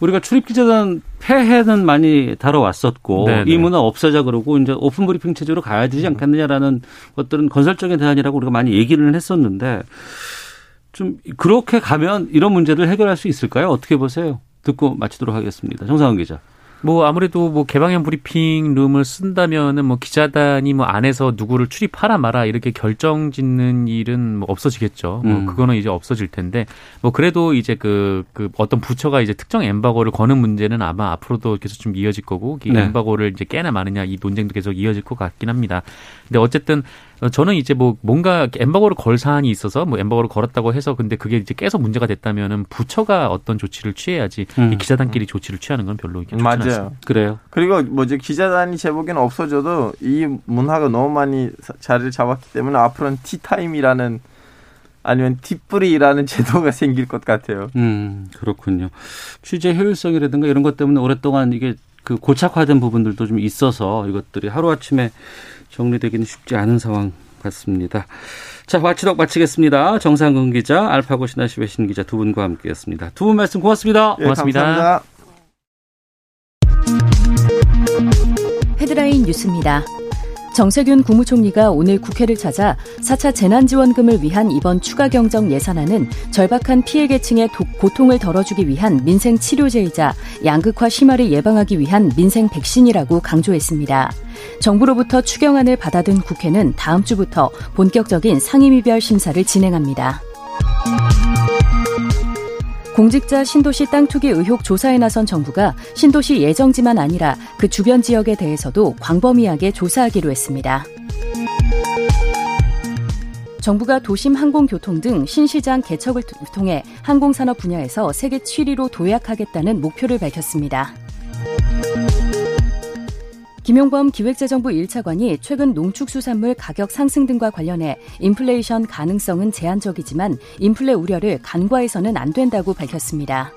우리가 출입 기자단 폐해는 많이 다뤄왔었고 네네. 이 문화 없애자 그러고 이제 오픈 브리핑 체제로 가야 되지 않겠느냐라는 것들은 건설적인 대안이라고 우리가 많이 얘기를 했었는데 좀 그렇게 가면 이런 문제를 해결할 수 있을까요? 어떻게 보세요? 듣고 마치도록 하겠습니다. 정상훈 기자. 뭐 아무래도 뭐 개방형 브리핑 룸을 쓴다면은 뭐 기자단이 뭐 안에서 누구를 출입하라 마라 이렇게 결정 짓는 일은 뭐 없어지겠죠. 음. 뭐 그거는 이제 없어질 텐데 뭐 그래도 이제 그, 그 어떤 부처가 이제 특정 엠바고를 거는 문제는 아마 앞으로도 계속 좀 이어질 거고 이 네. 엠바고를 이제 깨나 마느냐 이 논쟁도 계속 이어질 것 같긴 합니다. 근데 어쨌든 어, 저는 이제 뭐 뭔가 엠바고를 걸 사안이 있어서 뭐 엠바고를 걸었다고 해서 근데 그게 이제 깨서 문제가 됐다면은 부처가 어떤 조치를 취해야지 음. 이 기자단끼리 조치를 취하는 건 별로 이렇게 좋지 않습니다. 맞아요. 그래요. 그리고 뭐지 기자단이 제 보기에는 없어져도 이 문화가 너무 많이 사- 자리를 잡았기 때문에 앞으로는 티타임이라는 아니면 팁브리라는 [laughs] 제도가 생길 것 같아요. 음, 그렇군요. 취재 효율성이라든가 이런 것 때문에 오랫동안 이게 그 고착화된 부분들도 좀 있어서 이것들이 하루아침에 정리되기는 쉽지 않은 상황 같습니다. 자, 마치도록 마치겠습니다. 정상근 기자, 알파고 신하시 외신 기자 두 분과 함께 했습니다. 두 분 말씀 고맙습니다. 예, 고맙습니다. 감사합니다. 헤드라인 뉴스입니다. 정세균 국무총리가 오늘 국회를 찾아 4차 재난지원금을 위한 이번 추가 경정 예산안은 절박한 피해 계층의 도- 고통을 덜어주기 위한 민생 치료제이자 양극화 심화를 예방하기 위한 민생 백신이라고 강조했습니다. 정부로부터 추경안을 받아든 국회는 다음 주부터 본격적인 상임위별 심사를 진행합니다. 공직자 신도시 땅 투기 의혹 조사에 나선 정부가 신도시 예정지만 아니라 그 주변 지역에 대해서도 광범위하게 조사하기로 했습니다. 정부가 도심 항공교통 등 신시장 개척을 통해 항공산업 분야에서 세계 7위로 도약하겠다는 목표를 밝혔습니다. 김용범 기획재정부 1차관이 최근 농축수산물 가격 상승 등과 관련해 인플레이션 가능성은 제한적이지만 인플레 우려를 간과해서는 안 된다고 밝혔습니다.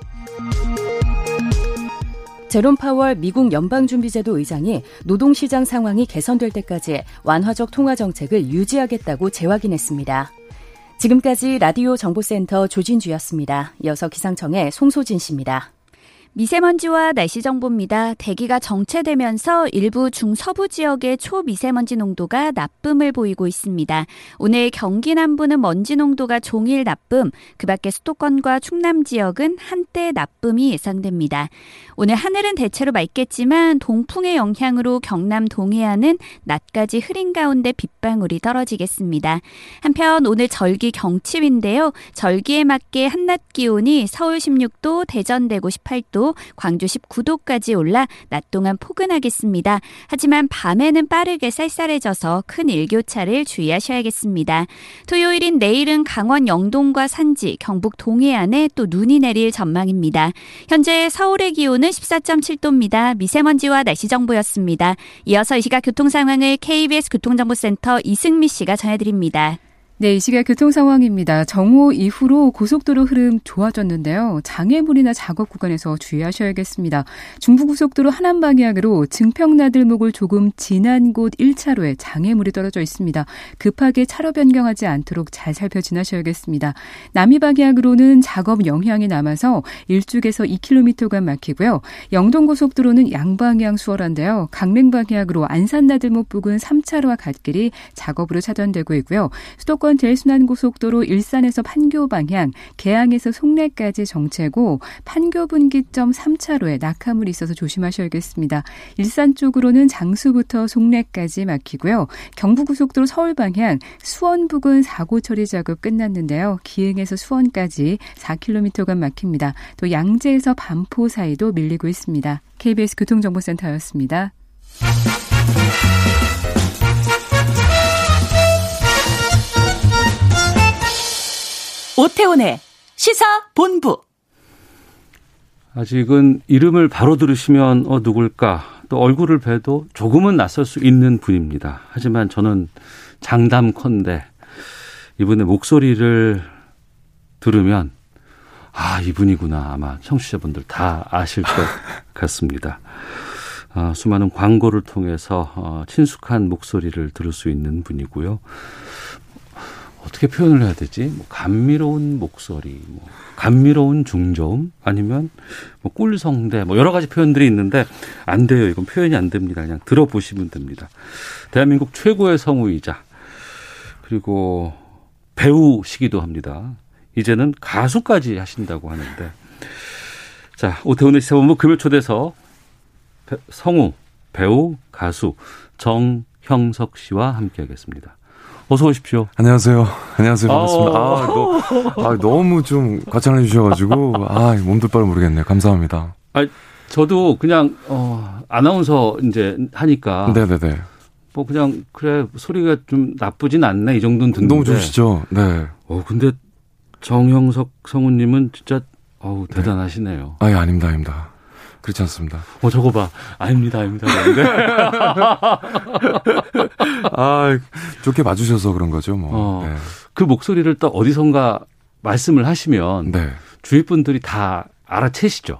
제롬 파월 미국 연방준비제도 의장이 노동시장 상황이 개선될 때까지 완화적 통화 정책을 유지하겠다고 재확인했습니다. 지금까지 라디오 정보센터 조진주였습니다. 이어서 기상청의 송소진 씨입니다. 미세먼지와 날씨 정보입니다. 대기가 정체되면서 일부 중서부 지역의 초미세먼지 농도가 나쁨을 보이고 있습니다. 오늘 경기 남부는 먼지 농도가 종일 나쁨, 그 밖에 수도권과 충남 지역은 한때 나쁨이 예상됩니다. 오늘 하늘은 대체로 맑겠지만 동풍의 영향으로 경남 동해안은 낮까지 흐린 가운데 빗방울이 떨어지겠습니다. 한편 오늘 절기 경칩인데요. 절기에 맞게 한낮 기온이 서울 16도, 대전 대구 18도, 광주 19도까지 올라 낮 동안 포근하겠습니다. 하지만 밤에는 빠르게 쌀쌀해져서 큰 일교차를 주의하셔야겠습니다. 토요일인 내일은 강원 영동과 산지, 경북 동해안에 또 눈이 내릴 전망입니다. 현재 서울의 기온은 14.7도입니다. 미세먼지와 날씨 정보였습니다. 이어서 이 시각 교통 상황을 KBS 교통정보센터 이승미 씨가 전해드립니다. 네, 이 시각 교통 상황입니다. 정오 이후로 고속도로 흐름 좋아졌는데요. 장애물이나 작업 구간에서 주의하셔야겠습니다. 중부고속도로 하남 방향으로 증평나들목을 조금 지난 곳 1차로에 장애물이 떨어져 있습니다. 급하게 차로 변경하지 않도록 잘 살펴 지나셔야겠습니다. 남이 방향으로는 작업 영향이 남아서 1쪽에서 2km간 막히고요. 영동고속도로는 양방향 수월한데요. 강릉 방향으로 안산나들목 부근 3차로와 갓길이 작업으로 차단되고 있고요. 수도권 수도권 제일순환고속도로 일산에서 판교 방향, 개항에서 송내까지 정체고 판교 분기점 3차로에 낙하물이 있어서 조심하셔야겠습니다. 일산 쪽으로는 장수부터 송내까지 막히고요. 경부고속도로 서울 방향 수원 부근 사고 처리 작업 끝났는데요. 기흥에서 수원까지 4km간 막힙니다. 또 양재에서 반포 사이도 밀리고 있습니다. KBS 교통정보센터였습니다. 오태훈의 시사 본부. 아직은 이름을 바로 들으시면 어 누굴까 또 얼굴을 봬도 조금은 낯설 수 있는 분입니다. 하지만 저는 장담컨대 이분의 목소리를 들으면 아 이분이구나 아마 청취자분들 다 아실 것 [laughs] 같습니다. 아, 수많은 광고를 통해서 어, 친숙한 목소리를 들을 수 있는 분이고요. 어떻게 표현을 해야 되지? 뭐 감미로운 목소리, 뭐 감미로운 중저음 아니면 뭐 꿀성대 뭐 여러 가지 표현들이 있는데 안 돼요. 이건 표현이 안 됩니다. 그냥 들어보시면 됩니다. 대한민국 최고의 성우이자 그리고 배우시기도 합니다. 이제는 가수까지 하신다고 하는데 자 오태훈의 시사본부 금요 초대서 성우, 배우, 가수 정형석 씨와 함께하겠습니다. 어서 오십시오. 안녕하세요. 안녕하세요. 반갑습니다. 아, 너, 아 너무 좀 과찬해 주셔가지고, 아, 몸둘 바를 모르겠네요. 감사합니다. 아, 저도 그냥, 어, 아나운서 이제 하니까. 네네네. 뭐 그냥, 그래, 소리가 좀 나쁘진 않네. 이 정도는 듣는데. 너무 좋으시죠? 네. 어, 근데 정형석 성우님은 진짜, 어우, 대단하시네요. 네. 아, 예, 아닙니다, 아닙니다. 그렇지 않습니다. 어, 저거 봐. 아닙니다, 아닙니다. [laughs] 아, 좋게 봐주셔서 그런 거죠, 뭐. 어, 네. 그 목소리를 또 어디선가 말씀을 하시면 네. 주위 분들이 다 알아채시죠.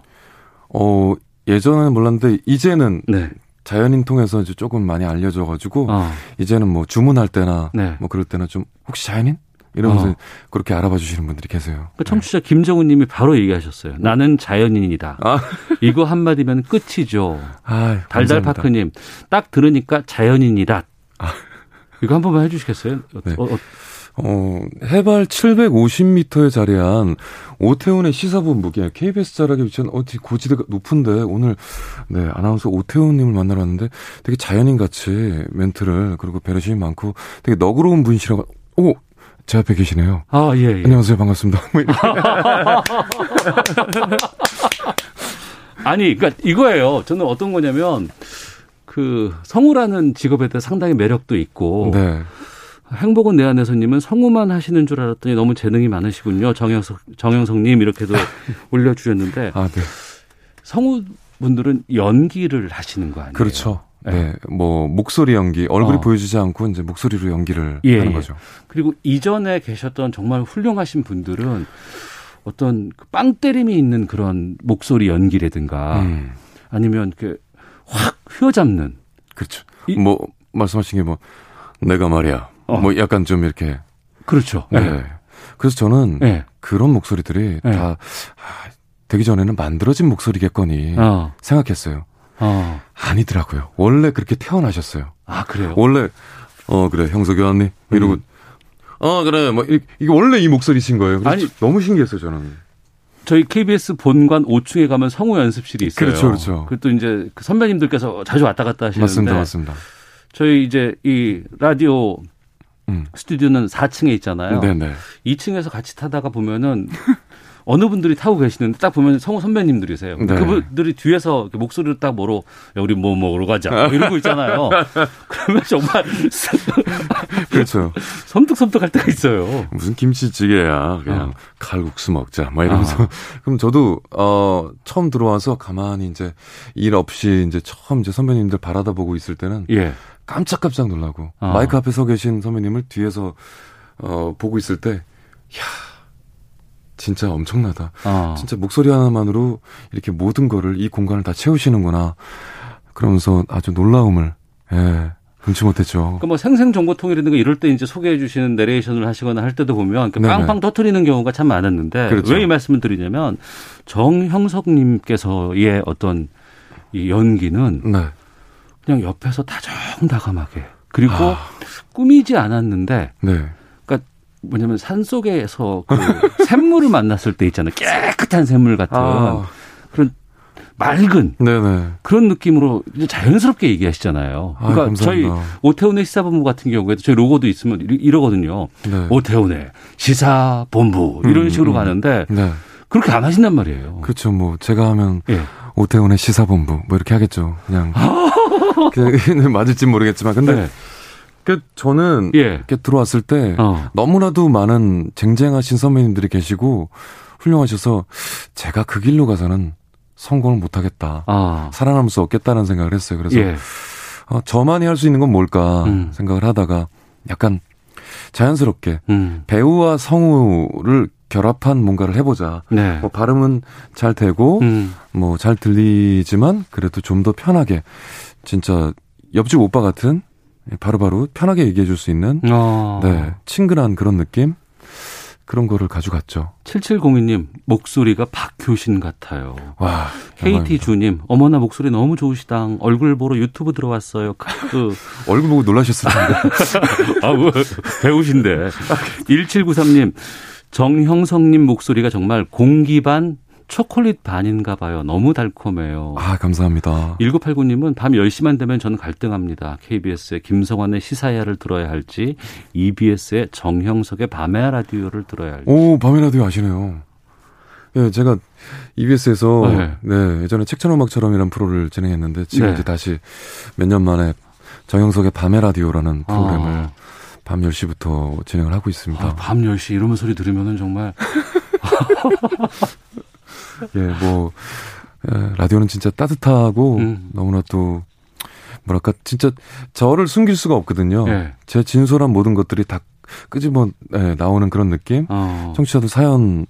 어, 예전에는 몰랐는데 이제는 네. 자연인 통해서 이제 조금 많이 알려져 가지고 어. 이제는 뭐 주문할 때나 네. 뭐 그럴 때는 좀 혹시 자연인? 이러면서 어. 그렇게 알아봐 주시는 분들이 계세요. 그 청취자 네. 김정은 님이 바로 얘기하셨어요. 나는 자연인이다. 아. [laughs] 이거 한마디면 끝이죠. 아, 달달파크 님, 딱 들으니까 자연인이다. 아. [laughs] 이거 한 번만 해 주시겠어요? 네. 어, 어. 어, 해발 750m에 자리한 오태훈의 시사본부기 KBS 자락에 위치한 어디 고지대가 높은데 오늘 네 아나운서 오태훈님을 만나러 왔는데 되게 자연인 같이 멘트를 그리고 배려심이 많고 되게 너그러운 분이시라고 오 제 앞에 계시네요. 아, 예, 예. 안녕하세요. 반갑습니다. [laughs] 뭐 [laughs] 아니, 그러니까 이거예요. 저는 어떤 거냐면 그 성우라는 직업에 대해 상당히 매력도 있고 네. 행복은 내 안에서님은 성우만 하시는 줄 알았더니 너무 재능이 많으시군요. 정영석 정영석님 이렇게도 [laughs] 올려주셨는데 아, 네. 성우 분들은 연기를 하시는 거 아니에요? 그렇죠. 네. 네. 뭐 목소리 연기, 얼굴이 어. 보여주지 않고 이제 목소리로 연기를 예, 하는 예. 거죠. 그리고 이전에 계셨던 정말 훌륭하신 분들은 어떤 그빵 때림이 있는 그런 목소리 연기라든가 음. 아니면 그확 휘어잡는 그렇죠. 이, 뭐 말씀하신 게 뭐 내가 말이야. 어. 뭐 약간 좀 이렇게 그렇죠. 네. 네. 그래서 저는 네. 그런 목소리들이 다 아, 되기 전에는 만들어진 목소리겠거니 어. 생각했어요. 어. 아니더라고요. 원래 그렇게 태어나셨어요. 아, 그래요? 원래 어 그래 형석이 왔니? 이러고 음. 어 그래 뭐 이- 이게 원래 이 목소리신 거예요. 아니, 너무 신기했어요 저는. 저희 KBS 본관 5층에 가면 성우 연습실이 있어요. 그렇죠, 그렇죠. 그또 이제 그 선배님들께서 자주 왔다 갔다 하시는데 맞습니다, 맞습니다. 저희 이제 이 라디오 음. 스튜디오는 4층에 있잖아요. 네네. 2층에서 같이 타다가 보면은 [laughs] 어느 분들이 타고 계시는데 딱 보면 성우 선배님들이세요. 네. 그분들이 뒤에서 목소리를 딱 뭐로 야, 우리 뭐 먹으러 가자 뭐 이러고 있잖아요. [laughs] 그러면 정말 그렇죠. 섬뜩섬뜩할 때가 있어요. 무슨 김치찌개야. 그냥 칼국수 먹자. 막 이러면서. 그럼 저도, 어, 처음 들어와서 가만히 이제 일 없이 이제 처음 이제 선배님들 바라다 보고 있을 때는 예. 깜짝깜짝 놀라고 아. 마이크 앞에 서 계신 선배님을 뒤에서 어, 보고 있을 때, 야 진짜 엄청나다. 어. 진짜 목소리 하나만으로 이렇게 모든 거를 이 공간을 다 채우시는구나. 그러면서 아주 놀라움을, 예, 금치 못했죠. 그러니까 뭐 생생정보통이라든가 이럴 때 이제 소개해 주시는 내레이션을 하시거나 할 때도 보면. 빵빵 터트리는 경우가 참 많았는데 그렇죠. 왜이 말씀을 드리냐면 정형석님께서의 어떤 이 연기는 네. 그냥 옆에서 다정다감하게 그리고 아. 꾸미지 않았는데 네. 뭐냐면 산 속에서 그 [laughs] 샘물을 만났을 때 있잖아요 깨끗한 샘물 같은 아. 그런 맑은 네네. 그런 느낌으로 자연스럽게 얘기하시잖아요. 아, 그러니까 감사합니다. 저희 오태훈의 시사본부 같은 경우에도 저희 로고도 있으면 이러- 이러거든요. 네. 오태훈의 시사본부 이런 음, 식으로 음. 가는데 네. 그렇게 안 하신단 말이에요. 그렇죠. 뭐 제가 하면 예. 오태훈의 시사본부 뭐 이렇게 하겠죠. 그냥 [laughs] 그냥 맞을지 모르겠지만 근데 네. 그 저는 예. 이렇게 들어왔을 때 어. 너무나도 많은 쟁쟁하신 선배님들이 계시고 훌륭하셔서 제가 그 길로 가서는 성공을 못 하겠다. 아. 살아남을 수 없겠다는 생각을 했어요. 그래서 예. 어, 저만이 할 수 있는 건 뭘까 음. 생각을 하다가 약간 자연스럽게 음. 배우와 성우를 결합한 뭔가를 해보자. 네. 뭐 발음은 잘 되고 음. 뭐잘 들리지만 그래도 좀 더 편하게 진짜 옆집 오빠 같은 바로바로 편하게 얘기해 줄 수 있는 어. 네 친근한 그런 느낌 그런 거를 가져갔죠. 7702님 목소리가 박효신 같아요. 와 KT 주님 어머나 목소리 너무 좋으시당 얼굴 보러 유튜브 들어왔어요. 그 [laughs] 얼굴 보고 놀라셨을 텐데. [laughs] 아, 뭐, 배우신데. [laughs] 1793님, 정형성님 목소리가 정말 공기 반, 초콜릿 반인가 봐요. 너무 달콤해요. 아 감사합니다. 1989님은 밤 10시만 되면 저는 갈등합니다. KBS의 김성환의 시사야를 들어야 할지, EBS의 정형석의 밤의 라디오를 들어야 할지. 오 밤의 라디오 아시네요. 예, 제가 EBS에서 네. 네. 예전에 책천음악처럼이라는 프로를 진행했는데 지금 네. 이제 다시 몇 년 만에 정영석의 밤의 라디오라는 프로그램을 아. 밤 10시부터 진행을 하고 있습니다. 아, 밤 10시 이러면 소리 들으면은 정말. [laughs] 예, 뭐 예, 라디오는 진짜 따뜻하고 음. 너무나 또 뭐랄까 진짜 저를 숨길 수가 없거든요. 예. 제 진솔한 모든 것들이 다 끄집어 예, 나오는 그런 느낌. 어. 청취자들 사연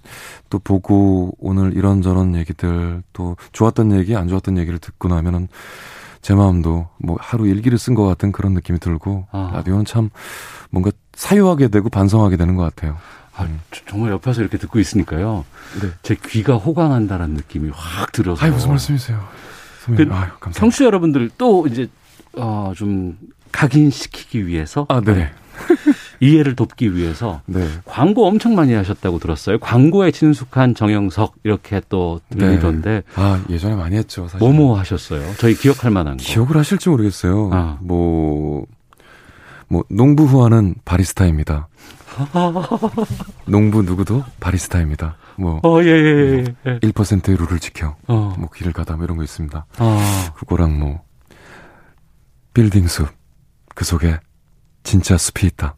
또 보고 오늘 이런저런 얘기들 또 좋았던 얘기 안 좋았던 얘기를 듣고 나면은 제 마음도 뭐 하루 일기를 쓴 것 같은 그런 느낌이 들고 아. 라디오는 참 뭔가 사유하게 되고 반성하게 되는 것 같아요. 아, 저- 정말 옆에서 이렇게 듣고 있으니까요. 제 귀가 호강한다는 느낌이 확 들어서. 네. 아이 무슨 말씀이세요? 그 선배님, 아유, 감사합니다. 청취자 여러분들 또 이제 어, 좀 각인시키기 위해서 아, 네. [laughs] 이해를 돕기 위해서 네. 광고 엄청 많이 하셨다고 들었어요. 광고에 친숙한 정영석 이렇게 또 들리던데 아 예전에 많이 했죠. 사실. 뭐뭐 하셨어요? 저희 기억할 만한 거. 기억을 하실지 모르겠어요. 아. 뭐, 뭐, 농부 후안은 바리스타입니다. [laughs] 농부 누구도 바리스타입니다. 뭐, 어, 예, 예, 예. 1%의 룰을 지켜. 어. 뭐, 길을 가다 뭐 이런 거 있습니다. 아, 그거랑 뭐, 빌딩 숲. 그 속에 진짜 숲이 있다.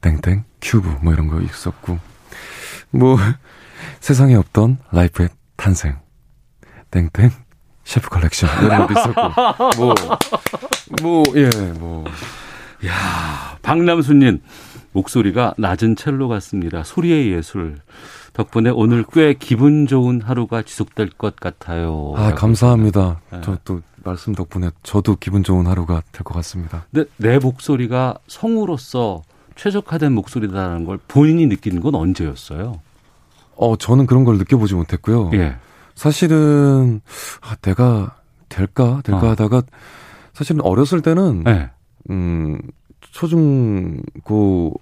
땡땡, 큐브, 뭐 이런 거 있었고. 뭐, [laughs] 세상에 없던 life의 탄생. 땡땡, 셰프 컬렉션. 이런 것도 있었고. 뭐, 뭐, 예, 뭐. 야, 박남수님 목소리가 낮은 첼로 같습니다. 소리의 예술. 덕분에 오늘 꽤 기분 좋은 하루가 지속될 것 같아요. 아, 감사합니다. 네. 저또 말씀 덕분에 저도 기분 좋은 하루가 될 것 같습니다. 근데 내 목소리가 성우로서 최적화된 목소리다라는 걸 본인이 느낀 건 언제였어요? 어, 저는 그런 걸 느껴보지 못했고요. 예. 사실은, 아, 내가 될까? 될까 어. 하다가, 사실은 어렸을 때는, 예. 음, 초중고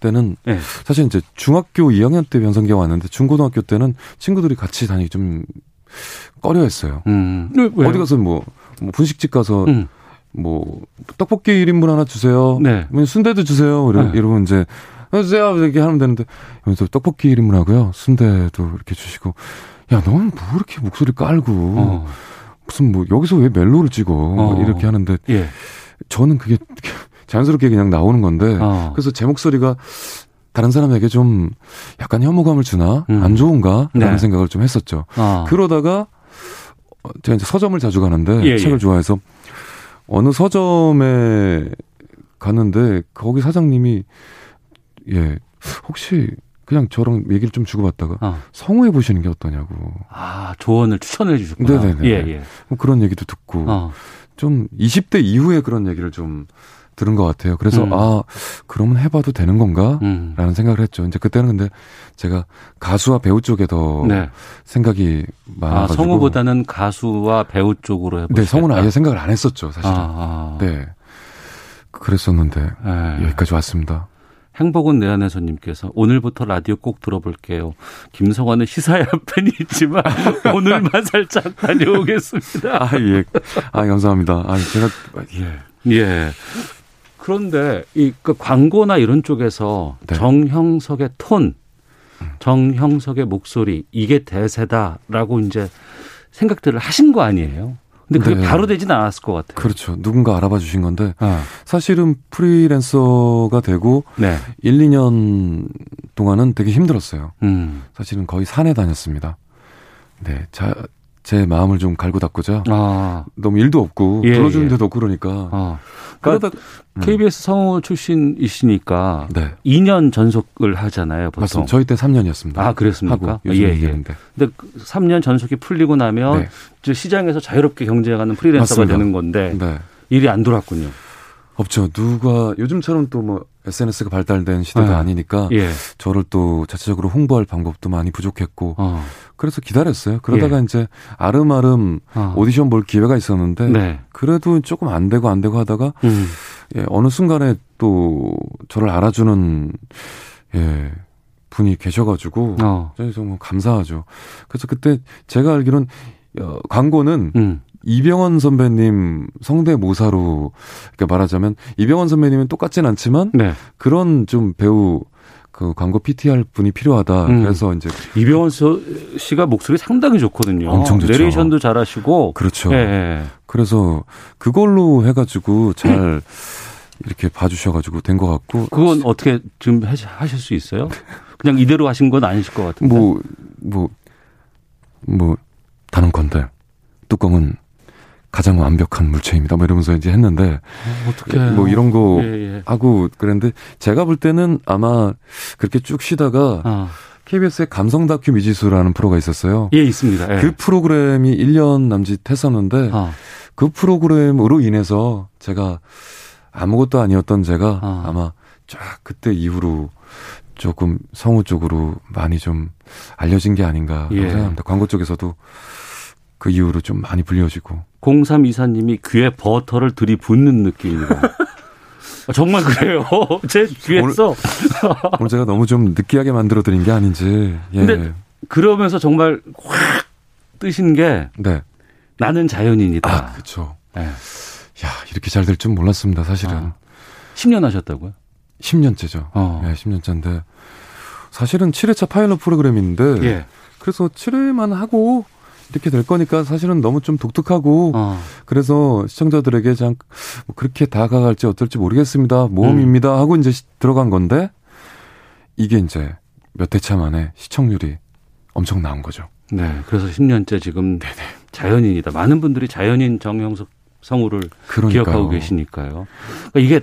때는, 예. 사실 이제 중학교 2학년 때 변성기가 왔는데, 중고등학교 때는 친구들이 같이 다니기 좀 꺼려 했어요. 음. 어디 가서 뭐, 뭐 분식집 가서, 음. 뭐, 떡볶이 1인분 하나 주세요. 네. 뭐 순대도 주세요. 이러, 네. 이러면 이제, 어, 주세요. 이렇게 하면 되는데, 여기서 떡볶이 1인분 하고요. 순대도 이렇게 주시고, 야, 너는 뭐 이렇게 목소리 깔고, 어. 무슨 뭐, 여기서 왜 멜로를 찍어. 어. 이렇게 하는데, 예. 저는 그게 자연스럽게 그냥 나오는 건데, 어. 그래서 제 목소리가 다른 사람에게 좀 약간 혐오감을 주나? 음. 안 좋은가? 라는 네. 생각을 좀 했었죠. 어. 그러다가 어, 제가 이제 서점을 자주 가는데 예, 책을 예. 좋아해서 어느 서점에 갔는데 거기 사장님이 예 혹시 그냥 저랑 얘기를 좀 주고받다가 어. 성우해 보시는 게 어떠냐고 아, 조언을 추천해 주셨구나. 네네네. 예, 예. 뭐 그런 얘기도 듣고 어. 좀 20대 이후에 그런 얘기를 좀 들은 것 같아요. 그래서 음. 아 그러면 해봐도 되는 건가? 음. 라는 생각을 했죠. 이제 그때는 근데 제가 가수와 배우 쪽에 더 네. 생각이 아, 많아가지고 성우보다는 가수와 배우 쪽으로 해보시겠다. 네 성우는 아예 생각을 안 했었죠 사실은. 아, 아. 네. 그랬었는데 예. 여기까지 왔습니다. 행복은 내 안에 손님께서 오늘부터 라디오 꼭 들어볼게요. 김성환은 시사야 팬이 있지만 [laughs] 오늘만 살짝 다녀오겠습니다. 아 예. 아 감사합니다. 아 제가 예. 예. 그런데 이 그 광고나 이런 쪽에서 네. 정형석의 톤, 정형석의 목소리 이게 대세다라고 이제 생각들을 하신 거 아니에요? 근데 그게 네. 바로 되진 않았을 것 같아요. 그렇죠. 누군가 알아봐 주신 건데 아, 사실은 프리랜서가 되고 네. 1, 2년 동안은 되게 힘들었어요. 음. 사실은 거의 산에 다녔습니다. 네. 자, 제 마음을 좀 갈고 닦고자 아, 너무 일도 없고 예, 불러주는 예. 데도 없고 그러니까 어. 그러다 음. KBS 성우 출신이시니까 네. 2년 전속을 하잖아요, 보통. 맞습니다. 저희 때 3년이었습니다. 아, 그랬습니까? 예, 예, 예. 예. 데 근데 3년 전속이 풀리고 나면 네. 시장에서 자유롭게 경쟁하는 프리랜서가 맞습니다. 되는 건데 네. 일이 안 돌았군요. 없죠. 누가 요즘처럼 또 뭐 SNS가 발달된 시대가 네. 아니니까 예. 저를 또 자체적으로 홍보할 방법도 많이 부족했고 어. 그래서 기다렸어요. 그러다가 이제 아름아름 어. 오디션 볼 기회가 있었는데 네. 그래도 조금 안 되고 안 되고 하다가 음. 예, 어느 순간에 또 저를 알아주는 예, 분이 계셔가지고 어. 정말 감사하죠. 그래서 그때 제가 알기로는 어, 광고는 음. 이병헌 선배님 성대모사로 그러니까 말하자면 이병헌 선배님은 똑같진 않지만 네. 그런 좀 배우 그 광고 PTR 분이 필요하다. 음. 그래서 이제 이병헌 서- 씨가 목소리 상당히 좋거든요. 엄청 좋죠. 내레이션도 잘하시고. 그렇죠. 예, 예. 그래서 그걸로 해가지고 잘 이렇게 봐주셔가지고 된 것 같고 그건 어떻게 지금 하- 하실 수 있어요? 그냥 이대로 하신 건 아니실 것 같은데. 뭐, 뭐, 뭐, 다른 건데, 뚜껑은 가장 완벽한 물체입니다. 뭐 이러면서 이제 했는데, 어 떻게 뭐 이런 거 예, 예. 하고 그랬는데, 제가 볼 때는 아마 그렇게 쭉 쉬다가, 아. KBS의 감성 다큐 미지수라는 프로가 있었어요. 예, 있습니다. 예. 그 프로그램이 1년 남짓 했었는데, 아. 그 프로그램으로 인해서 제가 아무것도 아니었던 제가 아. 아마 쫙 그때 이후로 조금 성우 쪽으로 많이 좀 알려진 게 아닌가 예. 생각합니다. 광고 쪽에서도 그 이후로 좀 많이 불려지고. 0324님이 귀에 버터를 들이붓는 느낌입니다. 아, [laughs] 정말 그래요. [laughs] 제 귀에서. [laughs] 오늘 제가 너무 좀 느끼하게 만들어 드린 게 아닌지. 예. 근데 그러면서 정말 확 뜨신 게 네. 나는 자연인이다. 아, 그렇죠. 예. 야, 이렇게 잘 될 줄 몰랐습니다, 사실은. 아. 10년 하셨다고요? 10년째죠. 어. 예, 10년째인데. 사실은 7회차 파일럿 프로그램인데. 예. 그래서 7회만 하고 이렇게 될 거니까 사실은 너무 좀 독특하고 어. 그래서 시청자들에게 그냥 뭐 그렇게 다가갈지 어떨지 모르겠습니다. 모험입니다. 하고 이제 시- 들어간 건데 이게 이제 몇 회차 만에 시청률이 엄청 나온 거죠. 네. 그래서 10년째 지금 자연인이다. 많은 분들이 자연인 정형석 성우를 그러니까요. 기억하고 계시니까요. 그러니까 이게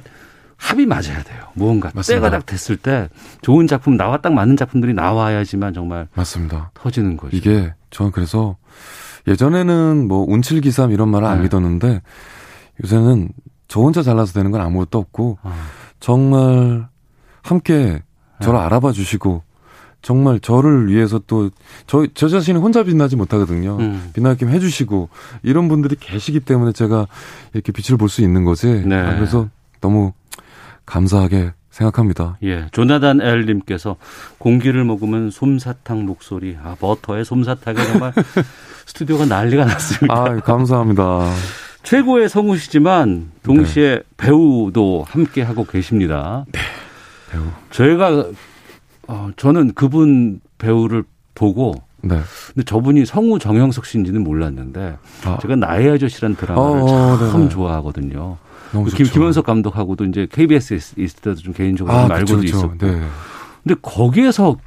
합이 맞아야 돼요. 무언가 맞습니다. 때가 딱 됐을 때 좋은 작품 나와 딱 맞는 작품들이 나와야지만 정말 맞습니다. 터지는 거죠. 이게 저는 그래서 예전에는 뭐 운칠기삼 이런 말을 안 네. 믿었는데 요새는 저 혼자 잘나서 되는 건 아무것도 없고 아. 정말 함께 저를 네. 알아봐 주시고 정말 저를 위해서 또 저 저 자신이 혼자 빛나지 못하거든요. 음. 빛나게 해주시고 이런 분들이 계시기 때문에 제가 이렇게 빛을 볼 수 있는 거지. 네. 아, 그래서 너무 감사하게 생각합니다. 예, 조나단 엘님께서 공기를 먹으면 솜사탕 목소리, 아 버터의 솜사탕에 정말 [laughs] 스튜디오가 난리가 났습니다. 아 감사합니다. 최고의 성우시지만 동시에 배우도 함께 하고 계십니다. 네, 배우. 저희가 어, 저는 그분 배우를 보고 네. 근데 저분이 성우 정영석 씨인지는 몰랐는데 아. 제가 나의 아저씨라는 드라마를 어, 참 네네. 좋아하거든요. 너무 김. 김원석 감독하고도 이제 KBS에 있을 때도 좀 개인적으로 아, 좀 알고도 그쵸, 그쵸. 있었고. 네. 근데 거기에서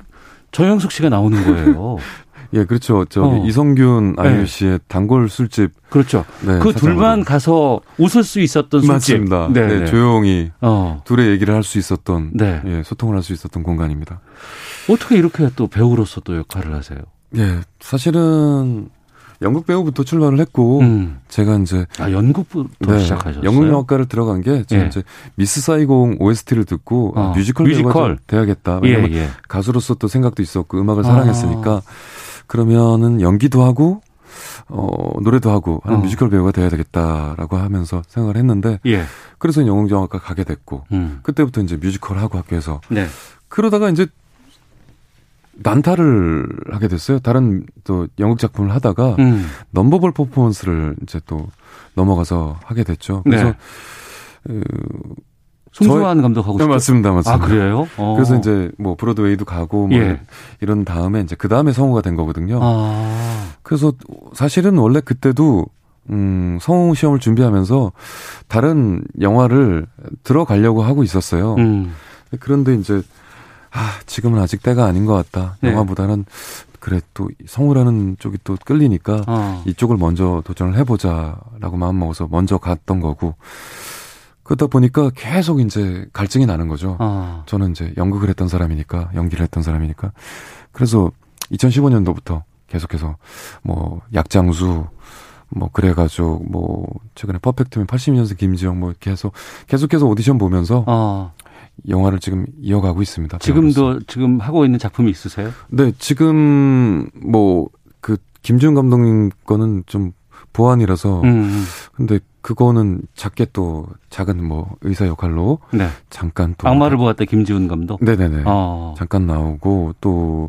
정영석 씨가 나오는 거예요. [laughs] 예, 그렇죠. 저기 어. 이선균 아이유 네. 씨의 단골 술집. 그렇죠. 네, 그. 둘만 가서 웃을 수 있었던 술집. 맞습니다. 네, 네, 네. 조용히 어. 둘의 얘기를 할 수 있었던, 네. 예, 소통을 할 수 있었던 공간입니다. 어떻게 이렇게 또 배우로서 또 역할을 하세요? 예, 사실은 연극 배우부터 출발을 했고, 음. 제가 이제 아 연극부터 시작하셨어요? 연극 영화과를 들어간 게 제가 예. 이제 미스 사이공 OST를 듣고 아, 어, 뮤지컬, 뮤지컬. 배우가 좀 돼야겠다. 예, 왜냐면 예. 가수로서 또 생각도 있었고 음악을 아. 사랑했으니까 그러면은 연기도 하고 어 노래도 하고 하는 어. 뮤지컬 배우가 돼야 되겠다라고 하면서 생각을 했는데 예. 그래서 연극영화과 가게 됐고 음. 그때부터 이제 뮤지컬 하고 학교에서 네. 그러다가 이제 난타를 하게 됐어요. 다른 또 연극 작품을 하다가 음. non-verbal 퍼포먼스를 이제 또 넘어가서 하게 됐죠. 그래서 네. 그 송승환 감독하고 네? 맞습니다, 맞습니다. 아 그래요? 어. 그래서 이제 뭐 브로드웨이도 가고 뭐 예. 이런 다음에 이제 그 다음에 성우가 된 거거든요. 아. 그래서 사실은 원래 그때도 음, 성우 시험을 준비하면서 다른 영화를 들어가려고 하고 있었어요. 음. 그런데 이제 아, 지금은 아직 때가 아닌 것 같다. 네. 영화보다는 그래 또 성우라는 쪽이 또 끌리니까 어. 이쪽을 먼저 도전을 해보자라고 마음 먹어서 먼저 갔던 거고 그러다 보니까 계속 이제 갈증이 나는 거죠. 아. 저는 이제 연극을 했던 사람이니까 연기를 했던 사람이니까 그래서 2015년도부터 계속해서 뭐 약장수 뭐 그래가지고 뭐 최근에 퍼펙트맨 82년생 김지영 뭐 계속 계속해서 오디션 보면서 어. 영화를 지금 이어가고 있습니다. 지금도 지금 하고 있는 작품이 있으세요? 네, 지금 뭐 그 김지훈 감독님 거는 좀 보안이라서 음. 근데 그거는 작게 또 작은 뭐 의사 역할로 네. 잠깐 또 악마를 보았다 김지훈 감독. 네네네 어. 잠깐 나오고 또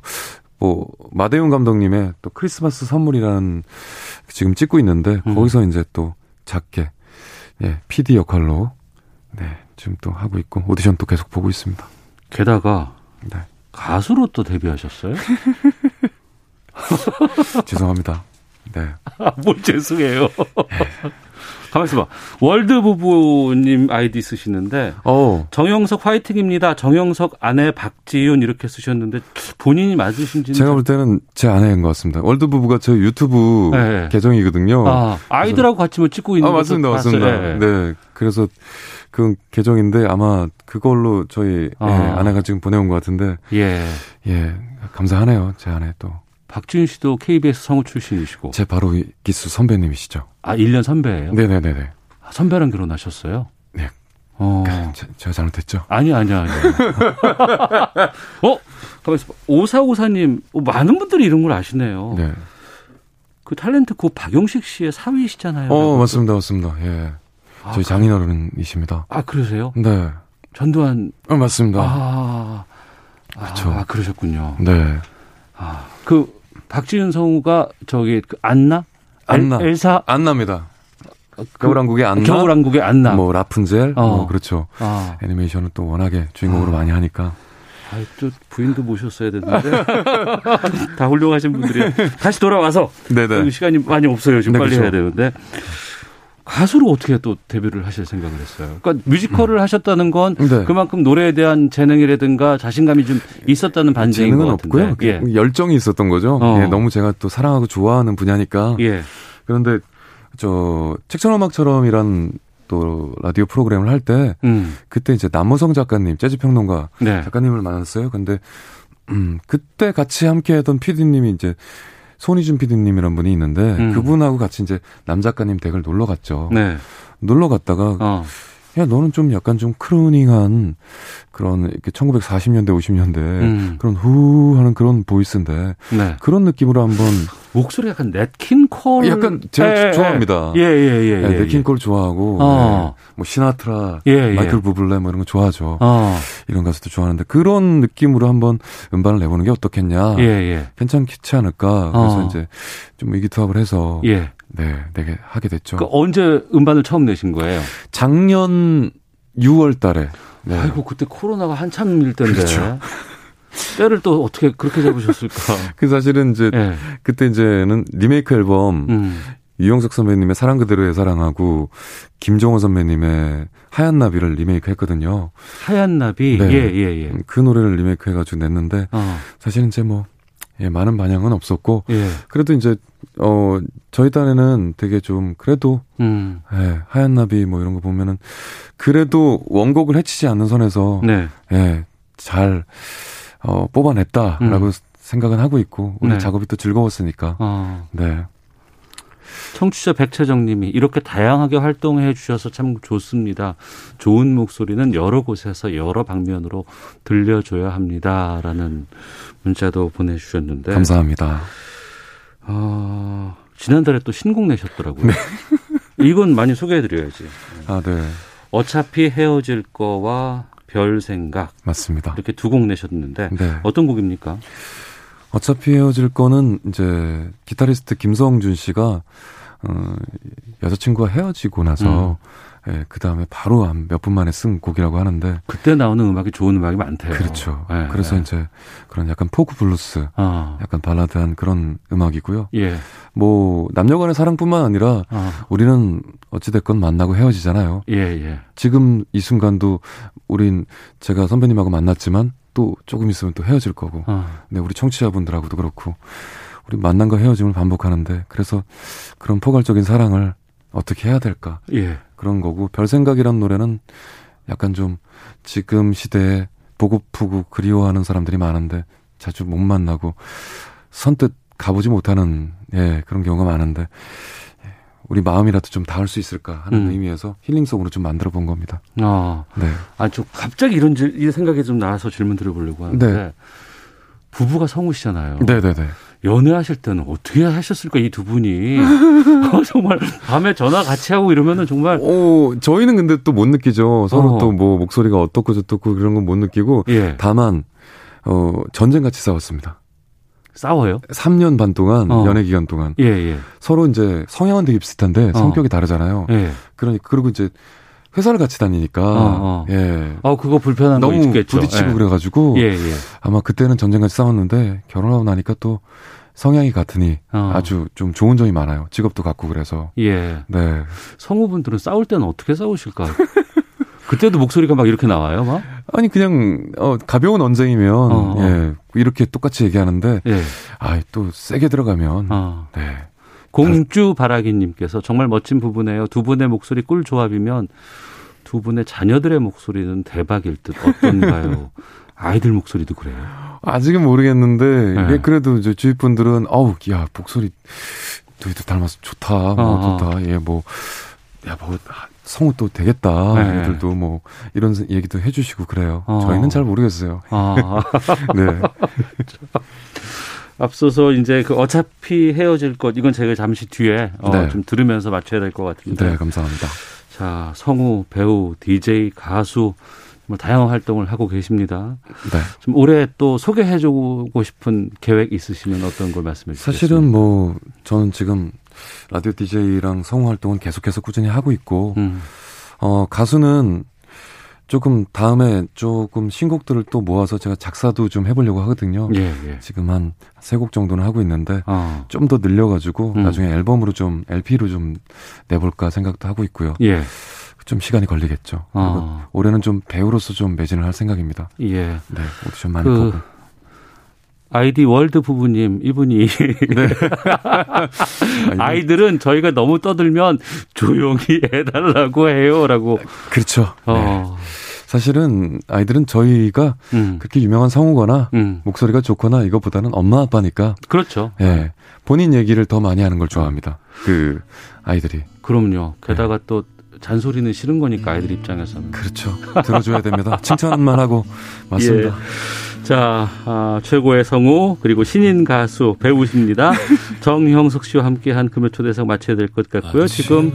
뭐 마대훈 감독님의 또 크리스마스 선물이라는 지금 찍고 있는데 음. 거기서 이제 또 작게 예 PD 역할로 네 지금 또 하고 있고 오디션 또 계속 보고 있습니다. 게다가 네. 가수로 또 데뷔하셨어요? [laughs] 죄송합니다. 네. [laughs] 아, 뭘 죄송해요. 가만 있어 봐. 월드 부부님 아이디 쓰시는데 어. 정영석 화이팅입니다. 정영석 아내 박지윤 이렇게 쓰셨는데 본인이 맞으신지는 제가 볼 때는 제 아내인 것 같습니다. 월드 부부가 제 유튜브 네. 계정이거든요. 아, 아이들하고 같이 뭐 찍고 있는 아, 맞습니다. 맞습니다. 예. 네. 그래서 그 계정인데 아마 그걸로 저희 아. 예, 아내가 지금 보내온 것 같은데 예. 예 감사하네요. 제 아내 또. 박지윤 씨도 KBS 성우 출신이시고. 제 바로 이 기수 선배님이시죠. 아, 1년 선배예요? 네네네네. 아, 선배랑 결혼하셨어요? 네. 어. 제, 제가 잘못했죠. 아니, 아니야, 아니야. [laughs] 어? 가만있어 봐. 오사오사님, 어, 많은 분들이 이런 걸 아시네요. 네. 그 탤런트 고 박용식 씨의 사위시잖아요. 어 맞습니다, 맞습니다. 예. 아, 저희 장인어른이십니다. 아, 그러세요? 네. 전두환. 어, 맞습니다. 아, 그쵸. 아, 그러셨군요. 네. 아, 그 박지윤 성우가 저기 그 안나? 안나. 엘, 엘사 안나입니다. 그 겨울왕국의 안나. 겨울왕국의 안나. 뭐 라푼젤. 어. 뭐 그렇죠. 아. 애니메이션은 또 워낙에 주인공으로 아. 많이 하니까. 아, 또 부인도 모셨어야 되는데 [laughs] 다 훌륭하신 분들이 다시 돌아와서 네네. 그 시간이 많이 없어요. 지금 네, 빨리 그렇죠. 해야 되는데 가수로 어떻게 또 데뷔를 하실 생각을 했어요? 그러니까 뮤지컬을 하셨다는 건 네. 그만큼 노래에 대한 재능이라든가 자신감이 좀 있었다는 반증인 것 재능은. 없고요. 예. 열정이 있었던 거죠. 어. 예, 너무 제가 또 사랑하고 좋아하는 분야니까. 예. 그런데 저 책천음악처럼이란 또 라디오 프로그램을 할때 음. 그때 이제 남무성 작가님, 재즈 평론가 네. 작가님을 만났어요. 근데 음 그때 같이 함께했던 PD님이 이제 손희준 PD님이란 분이 있는데 음. 그분하고 같이 이제 남 작가님 댁을 놀러 갔죠. 네. 놀러 갔다가 어. 야 너는 좀 약간 좀 크루닝한 그런 이렇게 1940년대 50년대 음. 그런 후 하는 그런 보이스인데 네. 그런 느낌으로 한번 목소리 약간 넷킨 콜 약간 제가 예, 예. 좋아합니다. 예, 예, 예. 네, 예, 넷킨 예. 콜 좋아하고 어. 네, 뭐 시나트라, 예, 예. 마이클 부블레 뭐 이런 거 좋아하죠. 어. 이런 가수도 좋아하는데 그런 느낌으로 한번 음반을 내보는 게 어떻겠냐. 예, 예. 괜찮지 않을까. 그래서 어. 이제 좀 의기투합을 해서 예. 네, 내게 하게 됐죠. 그 언제 음반을 처음 내신 거예요? 작년 6월 달에. 네. 아이고 그때 코로나가 한참일 때인데. 그렇죠. [laughs] 때를 또 어떻게 그렇게 잡으셨을까? [laughs] 그 사실은 이제 예. 그때 이제는 리메이크 앨범 음. 유영석 선배님의 사랑 그대로의 사랑하고 김정호 선배님의 하얀 나비를 리메이크 했거든요. 하얀 나비. 네. 예, 예, 예. 그 노래를 리메이크 해 가지고 냈는데 어. 사실은 이제 뭐 예, 많은 반향은 없었고 예. 그래도 이제 어 저희 딴에는 되게 좀 그래도 음. 예, 하얀 나비 뭐 이런 거 보면은 그래도 원곡을 해치지 않는 선에서 네. 예, 잘 어, 뽑아냈다라고 음. 생각은 하고 있고 우리 네. 작업이 또 즐거웠으니까 어. 네. 청취자 백채정 님이 이렇게 다양하게 활동해 주셔서 참 좋습니다. 좋은 목소리는 여러 곳에서 여러 방면으로 들려줘야 합니다라는 문자도 보내주셨는데 감사합니다. 어, 지난달에 또 신곡 내셨더라고요. 네. 이건 많이 소개해드려야지. 아, 네. 어차피 헤어질 거와 별 생각 맞습니다. 이렇게 두 곡 내셨는데 네. 어떤 곡입니까? 어차피 헤어질 거는 이제 기타리스트 김성준 씨가 어, 여자친구와 헤어지고 나서 예, 그 다음에 바로 한 몇 분 만에 쓴 곡이라고 하는데 그때 나오는 음악이 좋은 음악이 많대요. 그렇죠. 예, 그래서 예. 이제 그런 약간 포크 블루스, 어. 약간 발라드한 그런 음악이고요. 예. 뭐 남녀간의 사랑뿐만 아니라 어. 우리는 어찌 됐건 만나고 헤어지잖아요. 예, 예. 지금 이 순간도 우린 제가 선배님하고 만났지만 또 조금 있으면 또 헤어질 거고. 어. 네, 우리 청취자분들하고도 그렇고 우리 만남과 헤어짐을 반복하는데 그래서 그런 포괄적인 사랑을 어떻게 해야 될까? 예. 그런 거고 별 생각이란 노래는 약간 좀 지금 시대에 보고프고 그리워하는 사람들이 많은데 자주 못 만나고 선뜻 가보지 못하는 예 그런 경우가 많은데 예, 우리 마음이라도 좀 닿을 수 있을까 하는 음. 의미에서 힐링송으로 좀 만들어 본 겁니다. 어. 네. 아, 저 갑자기 이런 질- 이 생각이 좀 나서 질문 드려보려고 하는데 네. 부부가 성우 시잖아요. 네네네. 연애하실 때는 어떻게 하셨을까 이 두 분이 [laughs] 어, 정말 밤에 전화 같이 하고 이러면은 정말 오 저희는 근데 또 못 느끼죠. 서로 어. 또뭐 목소리가 어떻고 저떻고 그런 건 못 느끼고 예. 다만 어 전쟁 같이 싸웠습니다. 싸워요. 3년 반 동안 어. 연애 기간 동안 예, 예. 서로 이제 성향은 되게 비슷한데 어. 성격이 다르잖아요. 예. 그러니 그리고 이제 회사를 같이 다니니까 어, 어. 예. 아, 그거 불편한 거 너무 있겠죠. 부딪히고 예. 그래가지고 예, 예. 아마 그때는 전쟁같이 싸웠는데 결혼하고 나니까 또 성향이 같으니 어. 아주 좀 좋은 점이 많아요. 직업도 같고 그래서 예. 네. 성우분들은 싸울 때는 어떻게 싸우실까? [laughs] 그때도 목소리가 막 이렇게 나와요, 막? 아니 그냥 어 가벼운 언쟁이면 어, 어. 예 이렇게 똑같이 얘기하는데 예. 아또 세게 들어가면 어. 네 공주 바라기님께서 정말 멋진 부부네요. 두 분의 목소리 꿀 조합이면 두 분의 자녀들의 목소리는 대박일 듯 어떤가요? [laughs] 아이들 목소리도 그래요. 아직은 모르겠는데 네. 예, 그래도 이제 주위 분들은 어우 야 목소리 너희도 닮아서 좋다 뭐 어, 어. 좋다 예뭐 야 뭐 성우 또 되겠다 네. 애들도 뭐 이런 얘기도 해주시고 그래요 어. 저희는 잘 모르겠어요 아. [laughs] 네 [laughs] 앞서서 이제 그 어차피 헤어질 것 이건 제가 잠시 뒤에 어, 네. 좀 들으면서 맞춰야 될 것 같은데. 네, 감사합니다. 자, 성우, 배우, DJ, 가수 뭐 다양한 활동을 하고 계십니다. 네. 좀 올해 또 소개해 주고 싶은 계획 있으시면 어떤 걸 말씀해 주시겠습니까? 사실은 뭐 저는 지금 라디오 DJ랑 성우 활동은 계속해서 꾸준히 하고 있고 음. 어 가수는 조금 다음에 조금 신곡들을 또 모아서 제가 작사도 좀 해보려고 하거든요. 예, 예. 지금 한 세 곡 정도는 하고 있는데 어. 좀더 늘려가지고 음. 나중에 앨범으로 좀 LP로 좀 내볼까 생각도 하고 있고요. 예. 좀 시간이 걸리겠죠. 어. 올해는 좀 배우로서 좀 매진을 할 생각입니다. 예. 네, 오디션 많이 그 보고. 아이디 월드 부부님 이분이 네. [laughs] 아이들은 저희가 너무 떠들면 조용히 해달라고 해요라고. 그렇죠. 어. 네. 사실은 아이들은 저희가 음. 그렇게 유명한 성우거나 음. 목소리가 좋거나 이것보다는 엄마 아빠니까 그렇죠. 예. 본인 얘기를 더 많이 하는 걸 좋아합니다. 그 아이들이. 그럼요. 게다가 또 잔소리는 싫은 거니까 아이들 입장에서는. 그렇죠. 들어줘야 됩니다. 칭찬만 하고 [laughs] 맞습니다. 예. 자, 아, 최고의 성우 그리고 신인 가수 배우십니다. [laughs] 정형석 씨와 함께한 금요 초대석 마쳐야 될 것 같고요. 지금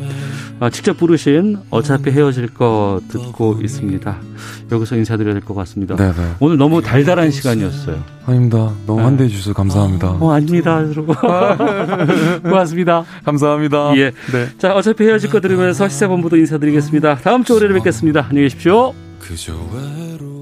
아, 직접 부르신 어차피 헤어질 거 듣고 있습니다. 여기서 인사드려야 될 것 같습니다. 네네. 오늘 너무 달달한 시간이었어요. 아닙니다. 너무 네. 환대해 주셔서 감사합니다. 어, 아닙니다. [laughs] 고맙습니다. 감사합니다. 예. 네. 자, 어차피 헤어질 거 들으면서 시사본부도 인사드리겠습니다. 다음 주 월요일에 뵙겠습니다. 안녕히 계십시오. 그저 외로